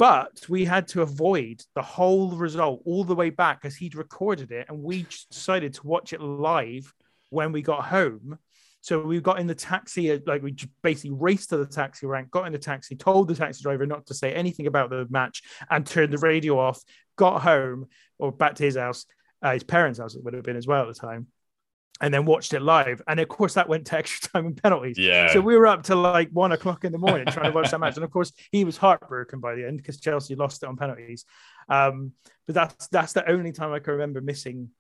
But we had to avoid the whole result all the way back because he'd recorded it and we decided to watch it live when we got home. So we got in the taxi, uh, like we basically raced to the taxi rank, got in the taxi, told the taxi driver not to say anything about the match, and turned the radio off. Got home or back to his house, uh, his parents' house it would have been as well at the time, and then watched it live. And of course, that went to extra time and penalties. Yeah. So we were up to like one o'clock in the morning trying to watch that match, and of course he was heartbroken by the end because Chelsea lost it on penalties. Um, but that's that's the only time I can remember missing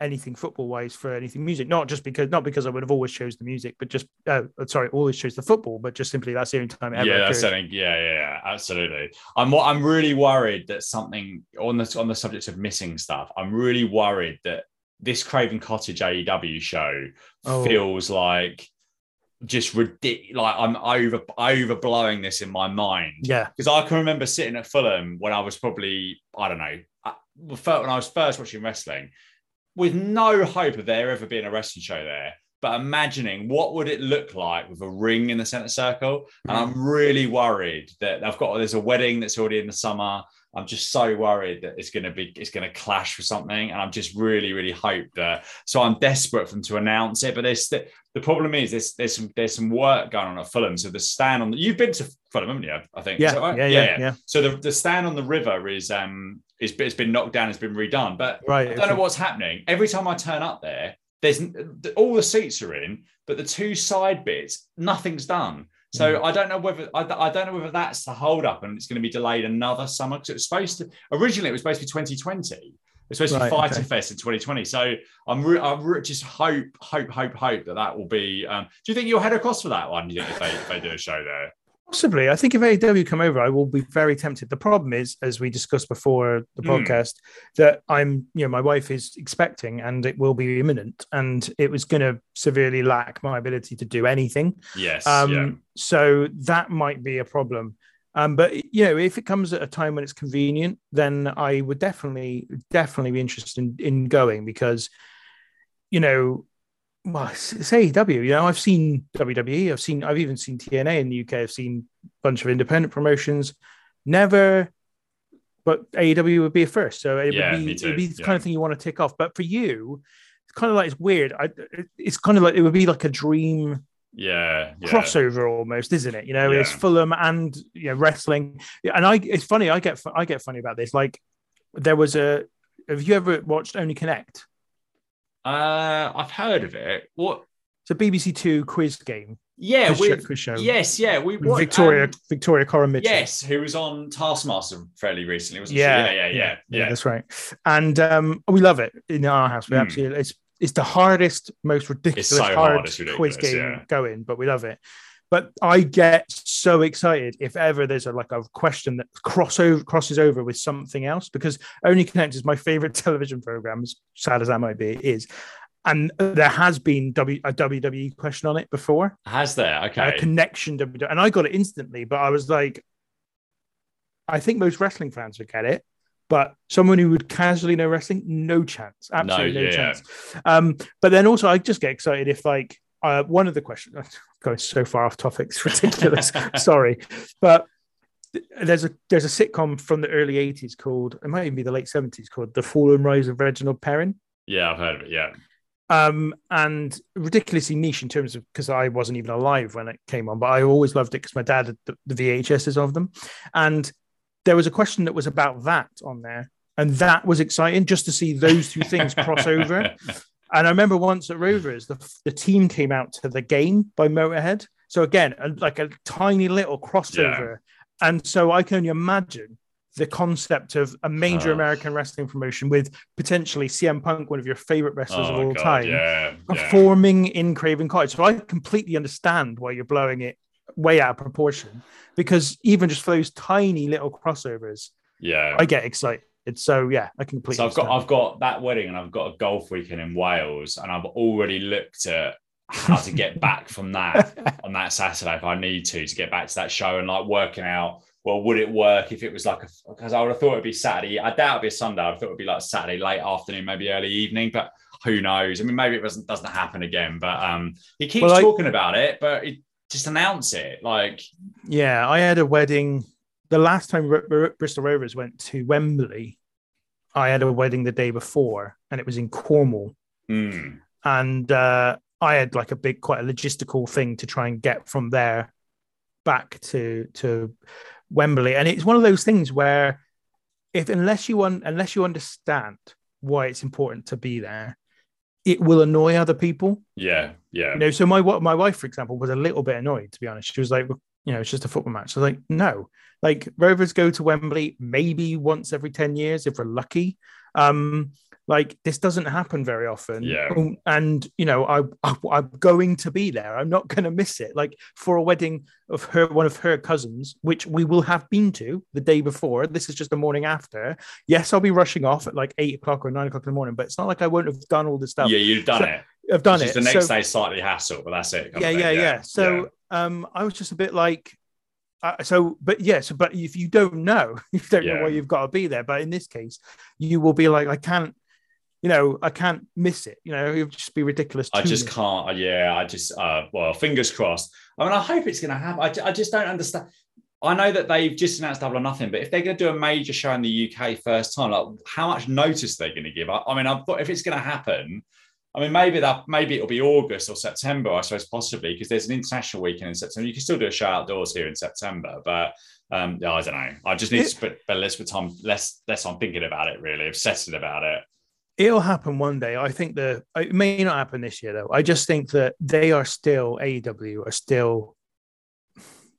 anything football wise for anything music. Not just because not because I would have always chose the music, but just uh, sorry, always chose the football, but just simply that's the only time ever yeah, that's something. Yeah, yeah, yeah, absolutely. I'm I'm really worried that something on the on the subject of missing stuff. I'm really worried that this Craven Cottage AEW show Oh. feels like just ridiculous. Like I'm over overblowing this in my mind Yeah, because I can remember sitting at Fulham when I was probably I don't know uh, I- when I was first watching wrestling with no hope of there ever being a wrestling show there. But imagining what would it look like with a ring in the center circle, and mm. I'm really worried that I've got there's a wedding that's already in the summer. I'm just so worried that it's going to be it's going to clash with something, and I'm just really really hope that. So I'm desperate for them to announce it, but there's the, the problem is there's there's some there's some work going on at Fulham. So the stand on the, you've been to Fulham, haven't you? I think. Yeah, right? yeah, yeah, yeah, So the, the stand on the river is um is it's been knocked down, it's been redone, but Right. I don't know what's happening. Every time I turn up there, there's all the seats are in, but the two side bits, nothing's done. So I don't know whether I, I don't know whether that's the hold up and it's going to be delayed another summer because it was supposed to originally it was supposed to be 2020. It's supposed to be Fyter okay. Fest in 2020. So I'm re- I re- just hope hope hope hope that that will be. Um, do you think you'll head across for that one? Do you think if they, if they do a show there? Possibly. I think if AEW come over, I will be very tempted. The problem is, as we discussed before the Mm. podcast, that I'm, you know, my wife is expecting and it will be imminent and it was going to severely lack my ability to do anything. Yes. Um, yeah. So that might be a problem. Um, but you know, if it comes at a time when it's convenient, then I would definitely, definitely be interested in, in going because, you know, well, it's AEW. You know, I've seen WWE. I've seen, I've even seen TNA in the UK. I've seen a bunch of independent promotions. Never, but AEW would be a first. So it Yeah, would be, it'd be the Yeah. kind of thing you want to tick off. But for you, it's kind of like it's weird. I, it's kind of like it would be like a dream Yeah. yeah. crossover almost, isn't it? You know, it's. Fulham and you know wrestling. Yeah, And I, it's funny. I get, I get funny about this. Like, there was a. Have you ever watched Only Connect? Uh, I've heard of it. What? It's a BBC Two quiz game. Yeah, quiz, show, quiz show. yes, yeah, we With what, Victoria, um, Victoria Coren Mitchell. yes, who was on Taskmaster fairly recently, wasn't Yeah, she? Yeah, yeah, yeah, yeah. that's right. And um, we love it in our house. We Hmm. absolutely. It's it's the hardest, most ridiculous, so hard, hard it's quiz game yeah. going, but we love it. But I get so excited if ever there's a like a question that crossover crosses over with something else because Only Connect is my favorite television program, as sad as that might be, it is. And there has been w, a WWE question on it before, Has there? Okay. a connection WWE, and I got it instantly. But I was like, I think most wrestling fans would get it, but someone who would casually know wrestling, no chance, absolutely no, yeah. chance. Um, but then also, I just get excited if like uh, one of the questions going so far off topic, it's ridiculous. Sorry, but there's a there's a sitcom from the early 80s called it might even be the late 70s called The Fall and Rise of Reginald Perrin. yeah, I've heard of it. Yeah. um, and ridiculously niche in terms of because I wasn't even alive when it came on, but I always loved it because my dad had the, the VHSs of them, and there was a question that was about that on there, and that was exciting just to see those two things cross over. And I remember once at Rovers, the, the team came out to the game by Motorhead. So again, a, like a tiny little crossover, Yeah. and so I can only imagine the concept of a major Oh. American wrestling promotion with potentially CM Punk, one of your favorite wrestlers of Oh, all God, time, Yeah, yeah. performing in Craven Cottage. So I completely understand why you're blowing it way out of proportion because even just for those tiny little crossovers, yeah. I get excited. So yeah, I completely. So I've got. I've got that wedding and I've got a golf weekend in Wales and I've already looked at how to get back from that on that Saturday if I need to to get back to that show and like working out well would it work if it was like a because I would have thought it'd be Saturday I doubt it'd be a Sunday I thought it'd be like Saturday late afternoon maybe early evening but who knows I mean maybe it doesn't doesn't happen again but um he keeps Well, I- talking about it but it, just announce it like Yeah, I had a wedding. The last time R- R- Bristol Rovers went to Wembley, I had a wedding the day before, and it was in Cornwall. mm, And uh, I had like a big, quite a logistical thing to try and get from there back to to Wembley. And it's one of those things where, if unless you un- unless you understand why it's important to be there, it will annoy other people. yeah yeah You know, so my my wife, for example, was a little bit annoyed. To be honest, she was like, you know, it's just a football match. So like, no, like Rovers go to Wembley maybe once every ten years if we're lucky. Um, like this doesn't happen very often. Yeah. Um, and you know, I, I I'm going to be there. I'm not going to miss it. Like for a wedding of her, one of her cousins, which we will have been to the day before. This is just the morning after. Yes, I'll be rushing off at like eight o'clock or nine o'clock in the morning, but it's not like I won't have done all this stuff. yeah you've done So- it I've done It's it. the next So- day slightly hassle but that's it yeah, yeah, thing. yeah, So, um, I was just a bit like, uh, so, but yeah, so, but if you don't know, you don't know why you've got to be there. But in this case, you will be like, I can't, you know, I can't miss it. You know, it would just be ridiculous. I just miss. can't. Yeah, I just. Uh, well, fingers crossed. I mean, I hope it's going to happen. I, I just don't understand. I know that they've just announced Double or Nothing, but if they're going to do a major show in the UK first time, like how much notice they're going to give? I, I mean, I thought if it's going to happen, I mean, maybe that maybe it'll be August or September, I suppose, possibly because there's an international weekend in September. You can still do a show outdoors here in September, but um, yeah, I don't know. I just need to spend less with time, less less on thinking about it, really, obsessing about it. It'll happen one day. I think the it may not happen this year though. I just think that they are still AEW are still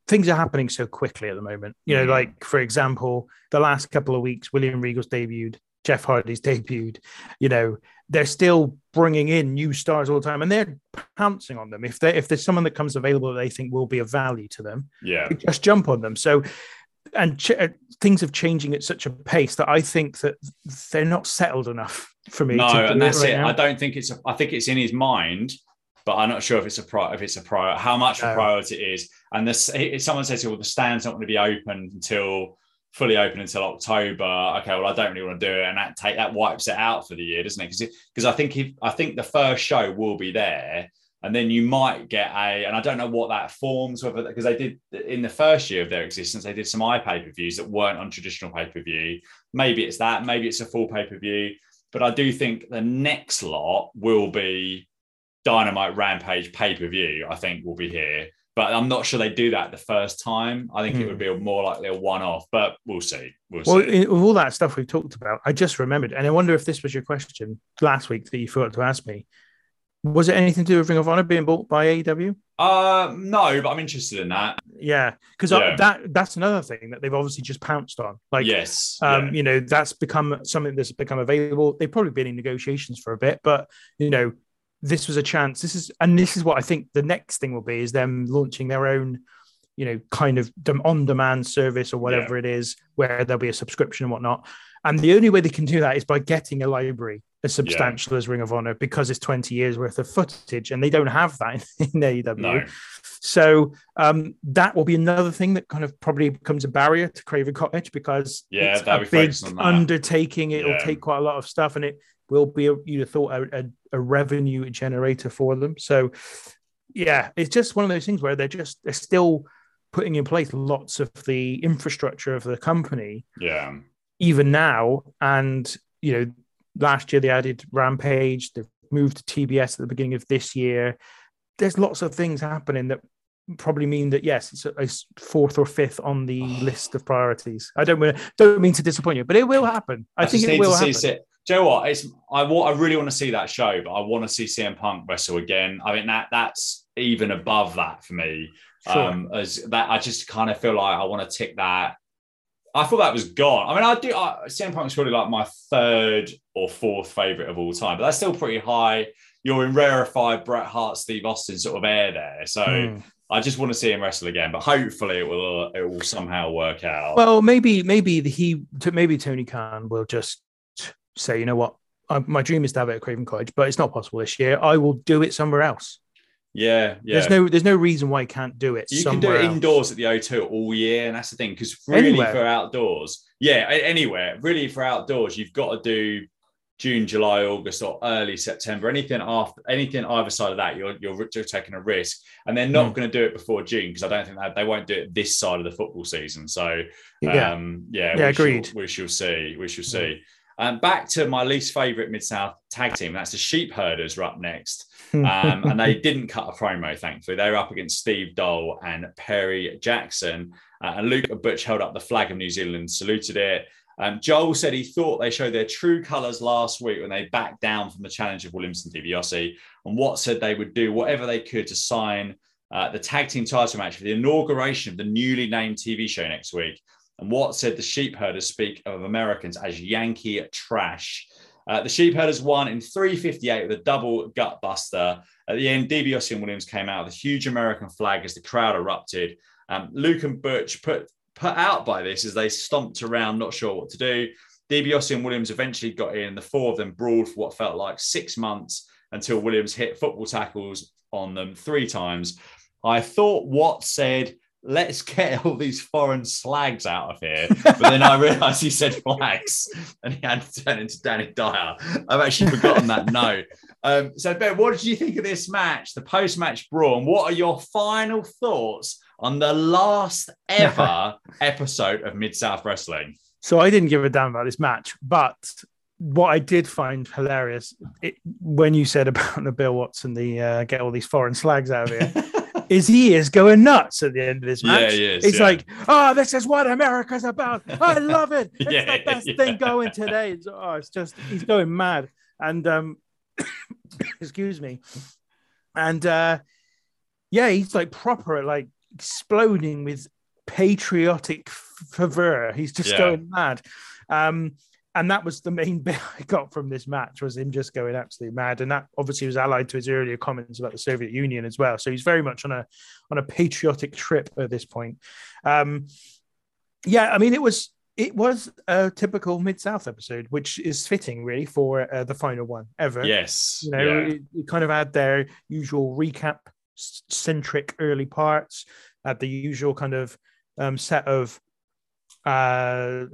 things are happening so quickly at the moment. You know, Mhm. like for example, the last couple of weeks, William Regal's debuted, Jeff Hardy's debuted. You know, they're still bringing in new stars all the time, and they're pouncing on them. If they if there's someone that comes available that they think will be of value to them, Yeah, just jump on them. So, and ch- uh, things are changing at such a pace that I think that they're not settled enough for me. No, to and that's right it. I don't think it's. A, I think it's in his mind, but I'm not sure if it's a pri- if it's a prior how much No. a priority it is. And this, if someone says, "Well, the stand's not going to be open until fully open until October," okay, well, I don't really want to do it, and that take that wipes it out for the year, doesn't it? Because because I think if I think the first show will be there. And then you might get a, and I don't know what that forms, whether because they did in the first year of their existence, they did some eye pay per views that weren't on traditional pay per view. Maybe it's that, maybe it's a full pay per view but I do think the next lot will be Dynamite Rampage pay per view. I think will be here, but I'm not sure they do that the first time. I think it Hmm. would be more likely a one off, but we'll see. We'll, Well, see. with all that stuff we've talked about, I just remembered, and I wonder if this was your question last week that you forgot to ask me. Was it anything to do with Ring of Honor being bought by AEW? uh, no, but I'm interested in that. Yeah, because Yeah. that that's another thing that they've obviously just pounced on. Like, yes, um, yeah. you know, that's become something that's become available. They've probably been in negotiations for a bit, but you know, this was a chance. This is, and this is what I think the next thing will be is them launching their own, you know, kind of on-demand service or whatever it is, where there'll be a subscription and whatnot. And the only way they can do that is by getting a library as substantial as Ring of Honor because it's 20 years worth of footage, and they don't have that in, in AEW. no, So um, that will be another thing that kind of probably becomes a barrier to Craven Cottage because Yeah, it's a be big on undertaking. It'll Yeah. take quite a lot of stuff, and it will be a, you'd have thought a, a, a revenue generator for them. So yeah, it's just one of those things where they're just they're still putting in place lots of the infrastructure of the company yeah, even now. And you know, last year they added Rampage. They're moved to TBS at the beginning of this year. There's lots of things happening that probably mean that yes, it's, it's fourth or fifth on the list of priorities. I don't don't mean to disappoint you, but it will happen. I, I think it will happen. Do you know what? It's I want I really want to see that show, but I want to see CM Punk wrestle again. I mean that that's even above that for me. Sure. Um, as that I just kind of feel like I want to tick that. I thought that was gone. I mean, I do. I, CM Punk's probably like my third or fourth favorite of all time, but that's still pretty high. You're in rarefied Bret Hart, Steve Austin sort of air there. So mm. I just want to see him wrestle again, but hopefully it will it will somehow work out. Well, maybe maybe he maybe Tony Khan will just say, you know what, I, my dream is to have it at Craven Cottage, but it's not possible this year. I will do it somewhere else. Yeah, yeah. There's no there's no reason why you can't do it. You can do it else. indoors at the O2 all year, and that's the thing. Because really, anywhere. for outdoors, yeah, anywhere. Really, for outdoors, you've got to do June, July, August, or early September. Anything after anything either side of that, you're you're, taking a risk, and they're not mm. going to do it before June because I don't think that they won't do it this side of the football season. So yeah, um, yeah, yeah, we agreed. Shall, we shall see. We shall see. Um, back to my least favorite Mid South tag team. That's the Sheep Herders are up next. Um, and they didn't cut a promo, thankfully. They were up against Steve Doll and Perry Jackson. Uh, and Luke Butch held up the flag of New Zealand, saluted it. Um, Joel said he thought they showed their true colours last week when they backed down from the challenge of Williams and DiBiase. And Watt said they would do whatever they could to sign uh, the tag team title match for the inauguration of the newly named TV show next week. And Watt said the sheep herders speak of Americans as Yankee trash. Uh, the sheep herders won in 358 with a double gut buster. At the end, DiBiase and Williams came out with a huge American flag as the crowd erupted. Um, Luke and Butch put put out by this as they stomped around, not sure what to do. DiBiase and Williams eventually got in. The four of them brawled for what felt like six months until Williams hit football tackles on them three times. I thought Watt said, let's get all these foreign slags out of here. But then I realized he said flags and he had to turn into Danny Dyer. I've actually forgotten that note. Um, so, Ben, what did you think of this match, the post match brawl? And what are your final thoughts on the last ever episode of Mid South Wrestling. So I didn't give a damn about this match, but what I did find hilarious it, when you said about the Bill Watson, the uh, get all these foreign slags out of here. Is he is going nuts at the end of this match. Yeah, he He's yeah. like, oh, this is what America's about. I love it. It's yeah, the best yeah. thing going today. It's, oh, it's just he's going mad. And um, excuse me. And uh, yeah, he's like proper like exploding with patriotic fervor. He's just going mad. Um, and that was the main bit I got from this match was him just going absolutely mad. And that obviously was allied to his earlier comments about the Soviet Union as well. So he's very much on a on a patriotic trip at this point. Um, yeah, I mean it was it was a typical Mid South episode, which is fitting really for uh, the final one ever. Yes, you know, yeah. it, it kind of had their usual recap centric early parts, at the usual kind of um, set of uh,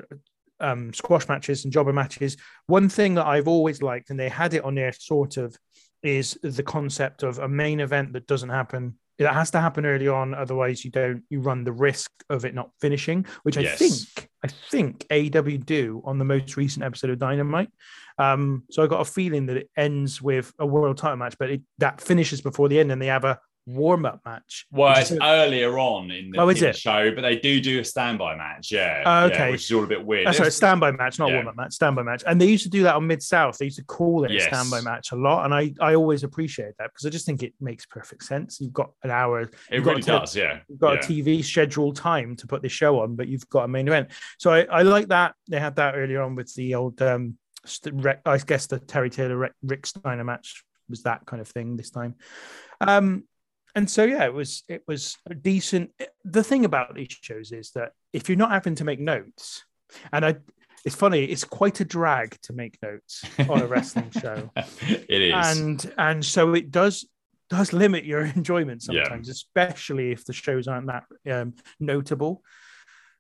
um, squash matches and jobber matches. One thing that I've always liked, and they had it on there sort of, is the concept of a main event that doesn't happen. It has to happen early on, otherwise you don't. You run the risk of it not finishing, which I yes. think I think AW do on the most recent episode of Dynamite. Um, so I got a feeling that it ends with a world title match, but it, that finishes before the end, and they have a warm up match. Well, it's earlier on in the, oh, show, but they do do a standby match. Yeah. Uh, okay. Yeah, which is all a bit weird. Oh, sorry, standby match, not yeah. warm up match. Standby match, and they used to do that on Mid South. They used to call it yes. a standby match a lot, and I I always appreciate that because I just think it makes perfect sense. You've got an hour. It really does. Yeah. You've got yeah. a TV scheduled time to put this show on, but you've got a main event. So I, I like that they had that earlier on with the old. um I guess the Terry Taylor Rick Steiner match was that kind of thing this time. Um, and so yeah, it was it was a decent. The thing about these shows is that if you're not having to make notes, and I, it's funny, it's quite a drag to make notes on a wrestling show. it is, and and so it does does limit your enjoyment sometimes, yeah. especially if the shows aren't that um, notable.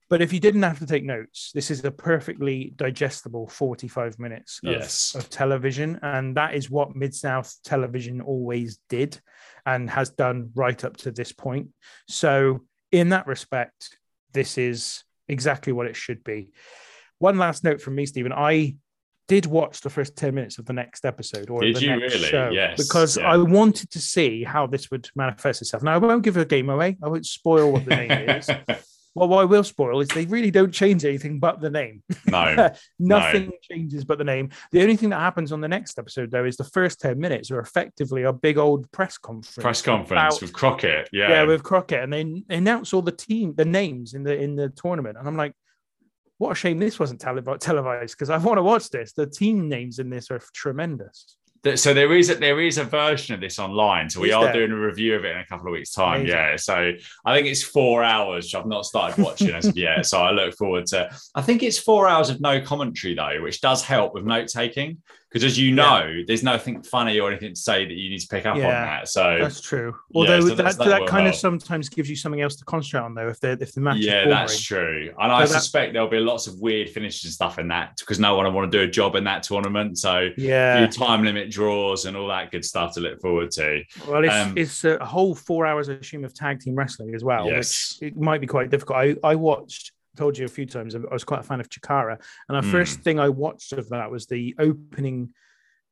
But if you didn't have to take notes, this is a perfectly digestible 45 minutes of, yes. of television. And that is what Mid South television always did and has done right up to this point. So, in that respect, this is exactly what it should be. One last note from me, Stephen. I did watch the first 10 minutes of the next episode or Did the next really? show Yes, because yeah. I wanted to see how this would manifest itself. Now, I won't give a game away. I won't spoil what the name is. Well, what I will spoil is they really don't change anything but the name. no. Nothing changes but the name. The only thing that happens on the next episode, though, is the first 10 minutes are effectively a big old press conference. Press conference about- with Crockett. Yeah. yeah, with Crockett, and they announce all the team, the names in the in the tournament, and I'm like, what a shame this wasn't televi- televised because I want to watch this. The team names in this are tremendous. So there is a, there is a version of this online. So we Is are there? doing a review of it in a couple of weeks' time. Amazing. Yeah. So I think it's four hours. which I've not started watching as of yet. So I look forward to. I think it's four hours of no commentary though, which does help with note taking because as you know, there's nothing funny or anything to say that you need to pick up on that. So That's true. Yeah, Although so that, that's- that, that kind of sometimes gives you something else to concentrate on, though. If the if the match yeah, that's true. And I So that- suspect there'll be lots of weird finishes and stuff in that because no one will want to do a job in that tournament. So yeah. time limit draws and all that good stuff to look forward to. Well, it's, Um, it's a whole four hours, I assume, of tag team wrestling as well, Yes. it might be quite difficult. I, I watched, told you a few times, I was quite a fan of Chikara. And the Hmm. first thing I watched of that was the opening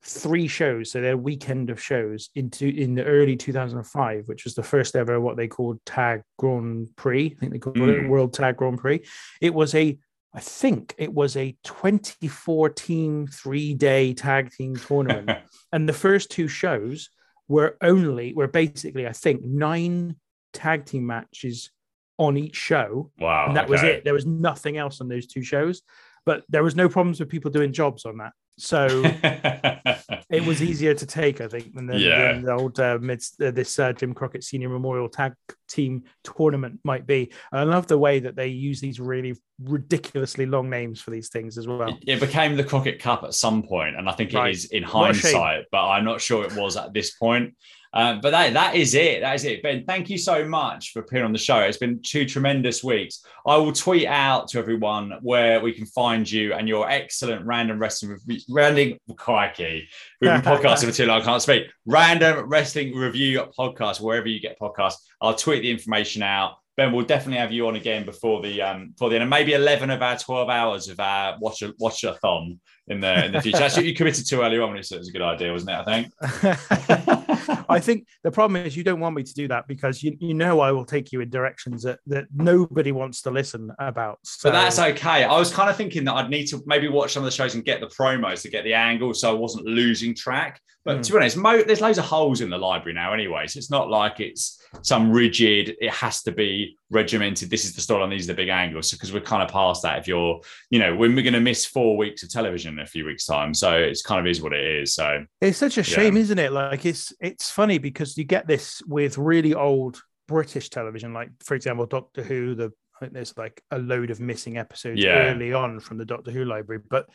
three shows, so their weekend of shows into in the early 2005, which was the first ever what they called Tag Grand Prix. I think they called it Mm. World Tag Grand Prix. It was a I think it was a 24 team, three day tag team tournament and the first two shows were only were basically i think nine tag team matches on each show wow. and that was it there was nothing else on those two shows but there was no problems with people doing jobs on that so it was easier to take i think than the, Yeah. than the old uh, mid, uh, this uh, jim crockett senior memorial tag team tournament might be And i love the way that they use these really ridiculously long names for these things as well It became the Crockett Cup at some point, and I think it Right. is in What a shame. hindsight, but I'm not sure it was at this point. Um, but that, that is it. That is it. Ben, thank you so much for appearing on the show. It's been two tremendous weeks. I will tweet out to everyone where we can find you and your excellent random wrestling review. Random crikey. We've been podcasting for too long. I can't speak. Random wrestling review podcast, wherever you get podcasts. I'll tweet the information out. Ben, we'll definitely have you on again before the um before the end, and maybe eleven of our twelve hours of our watch a watch a thon in the in the future. That's what you committed to earlier on when you said it was a good idea, wasn't it? I think. I think the problem is you don't want me to do that because you, you know I will take you in directions that, that nobody wants to listen about. So But that's okay. I was kind of thinking that I'd need to maybe watch some of the shows and get the promos to get the angle, so I wasn't losing track. But Mm. to be honest, mo- there's loads of holes in the library now, anyway. So it's not like it's some rigid. It has to be regimented. This is the storyline. These are the big angles. So because we're kind of past that. If you're, you know, when we're going to miss four weeks of television in a few weeks' time, so it's kind of is what it is. So it's such a shame, isn't it? Like it's it's funny because you get this with really old British television, like for example, Doctor Who. The I think there's like a load of missing episodes Yeah. early on from the Doctor Who library. But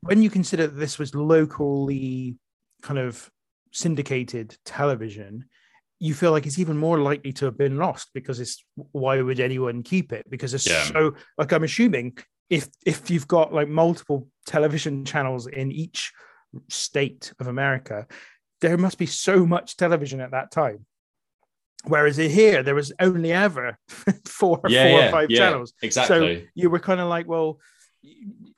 when you consider that this was locally kind of syndicated television, you feel like it's even more likely to have been lost because it's why would anyone keep it? Because it's Yeah. so like I'm assuming if if you've got like multiple television channels in each state of America, there must be so much television at that time. Whereas in here, there was only ever four, yeah, four yeah, or five yeah, channels. exactly. So you were kind of like, well,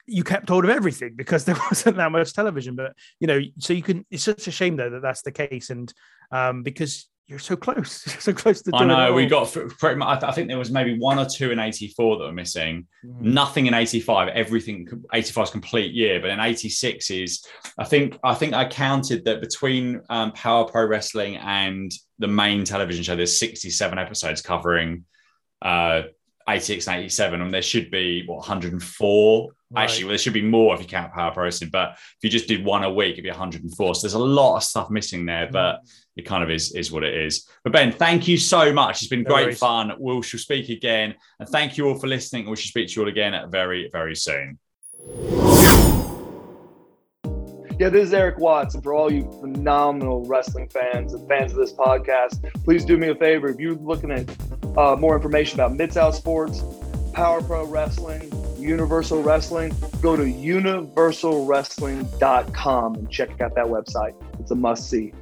you kept hold of everything because there wasn't that much television. But you know, so you can. It's such a shame though that that's the case, and um, because you're so close, so close to. I know we got pretty much. I think there was maybe one or two in '84 that were missing. Mm. Nothing in '85. Everything 85 is complete year, but in '86 is. I think. I think I counted that between um, Power Pro Wrestling and the main television show, there's 67 episodes covering uh, 86 and 87, and there should be what 104. Right. Actually, well, there should be more if you count Power Pro Wrestling, but if you just did one a week, it'd be 104. So there's a lot of stuff missing there, but it kind of is is what it is. But Ben, thank you so much. It's been No great worries. fun. We shall speak again, and thank you all for listening. We shall speak to you all again very very soon. Yeah, this is Erik Watts, and for all you phenomenal wrestling fans and fans of this podcast, please do me a favor. If you're looking at uh, more information about Mid South Sports, Power Pro Wrestling, Universal Wrestling, go to universalwrestling.com and check out that website. It's a must see.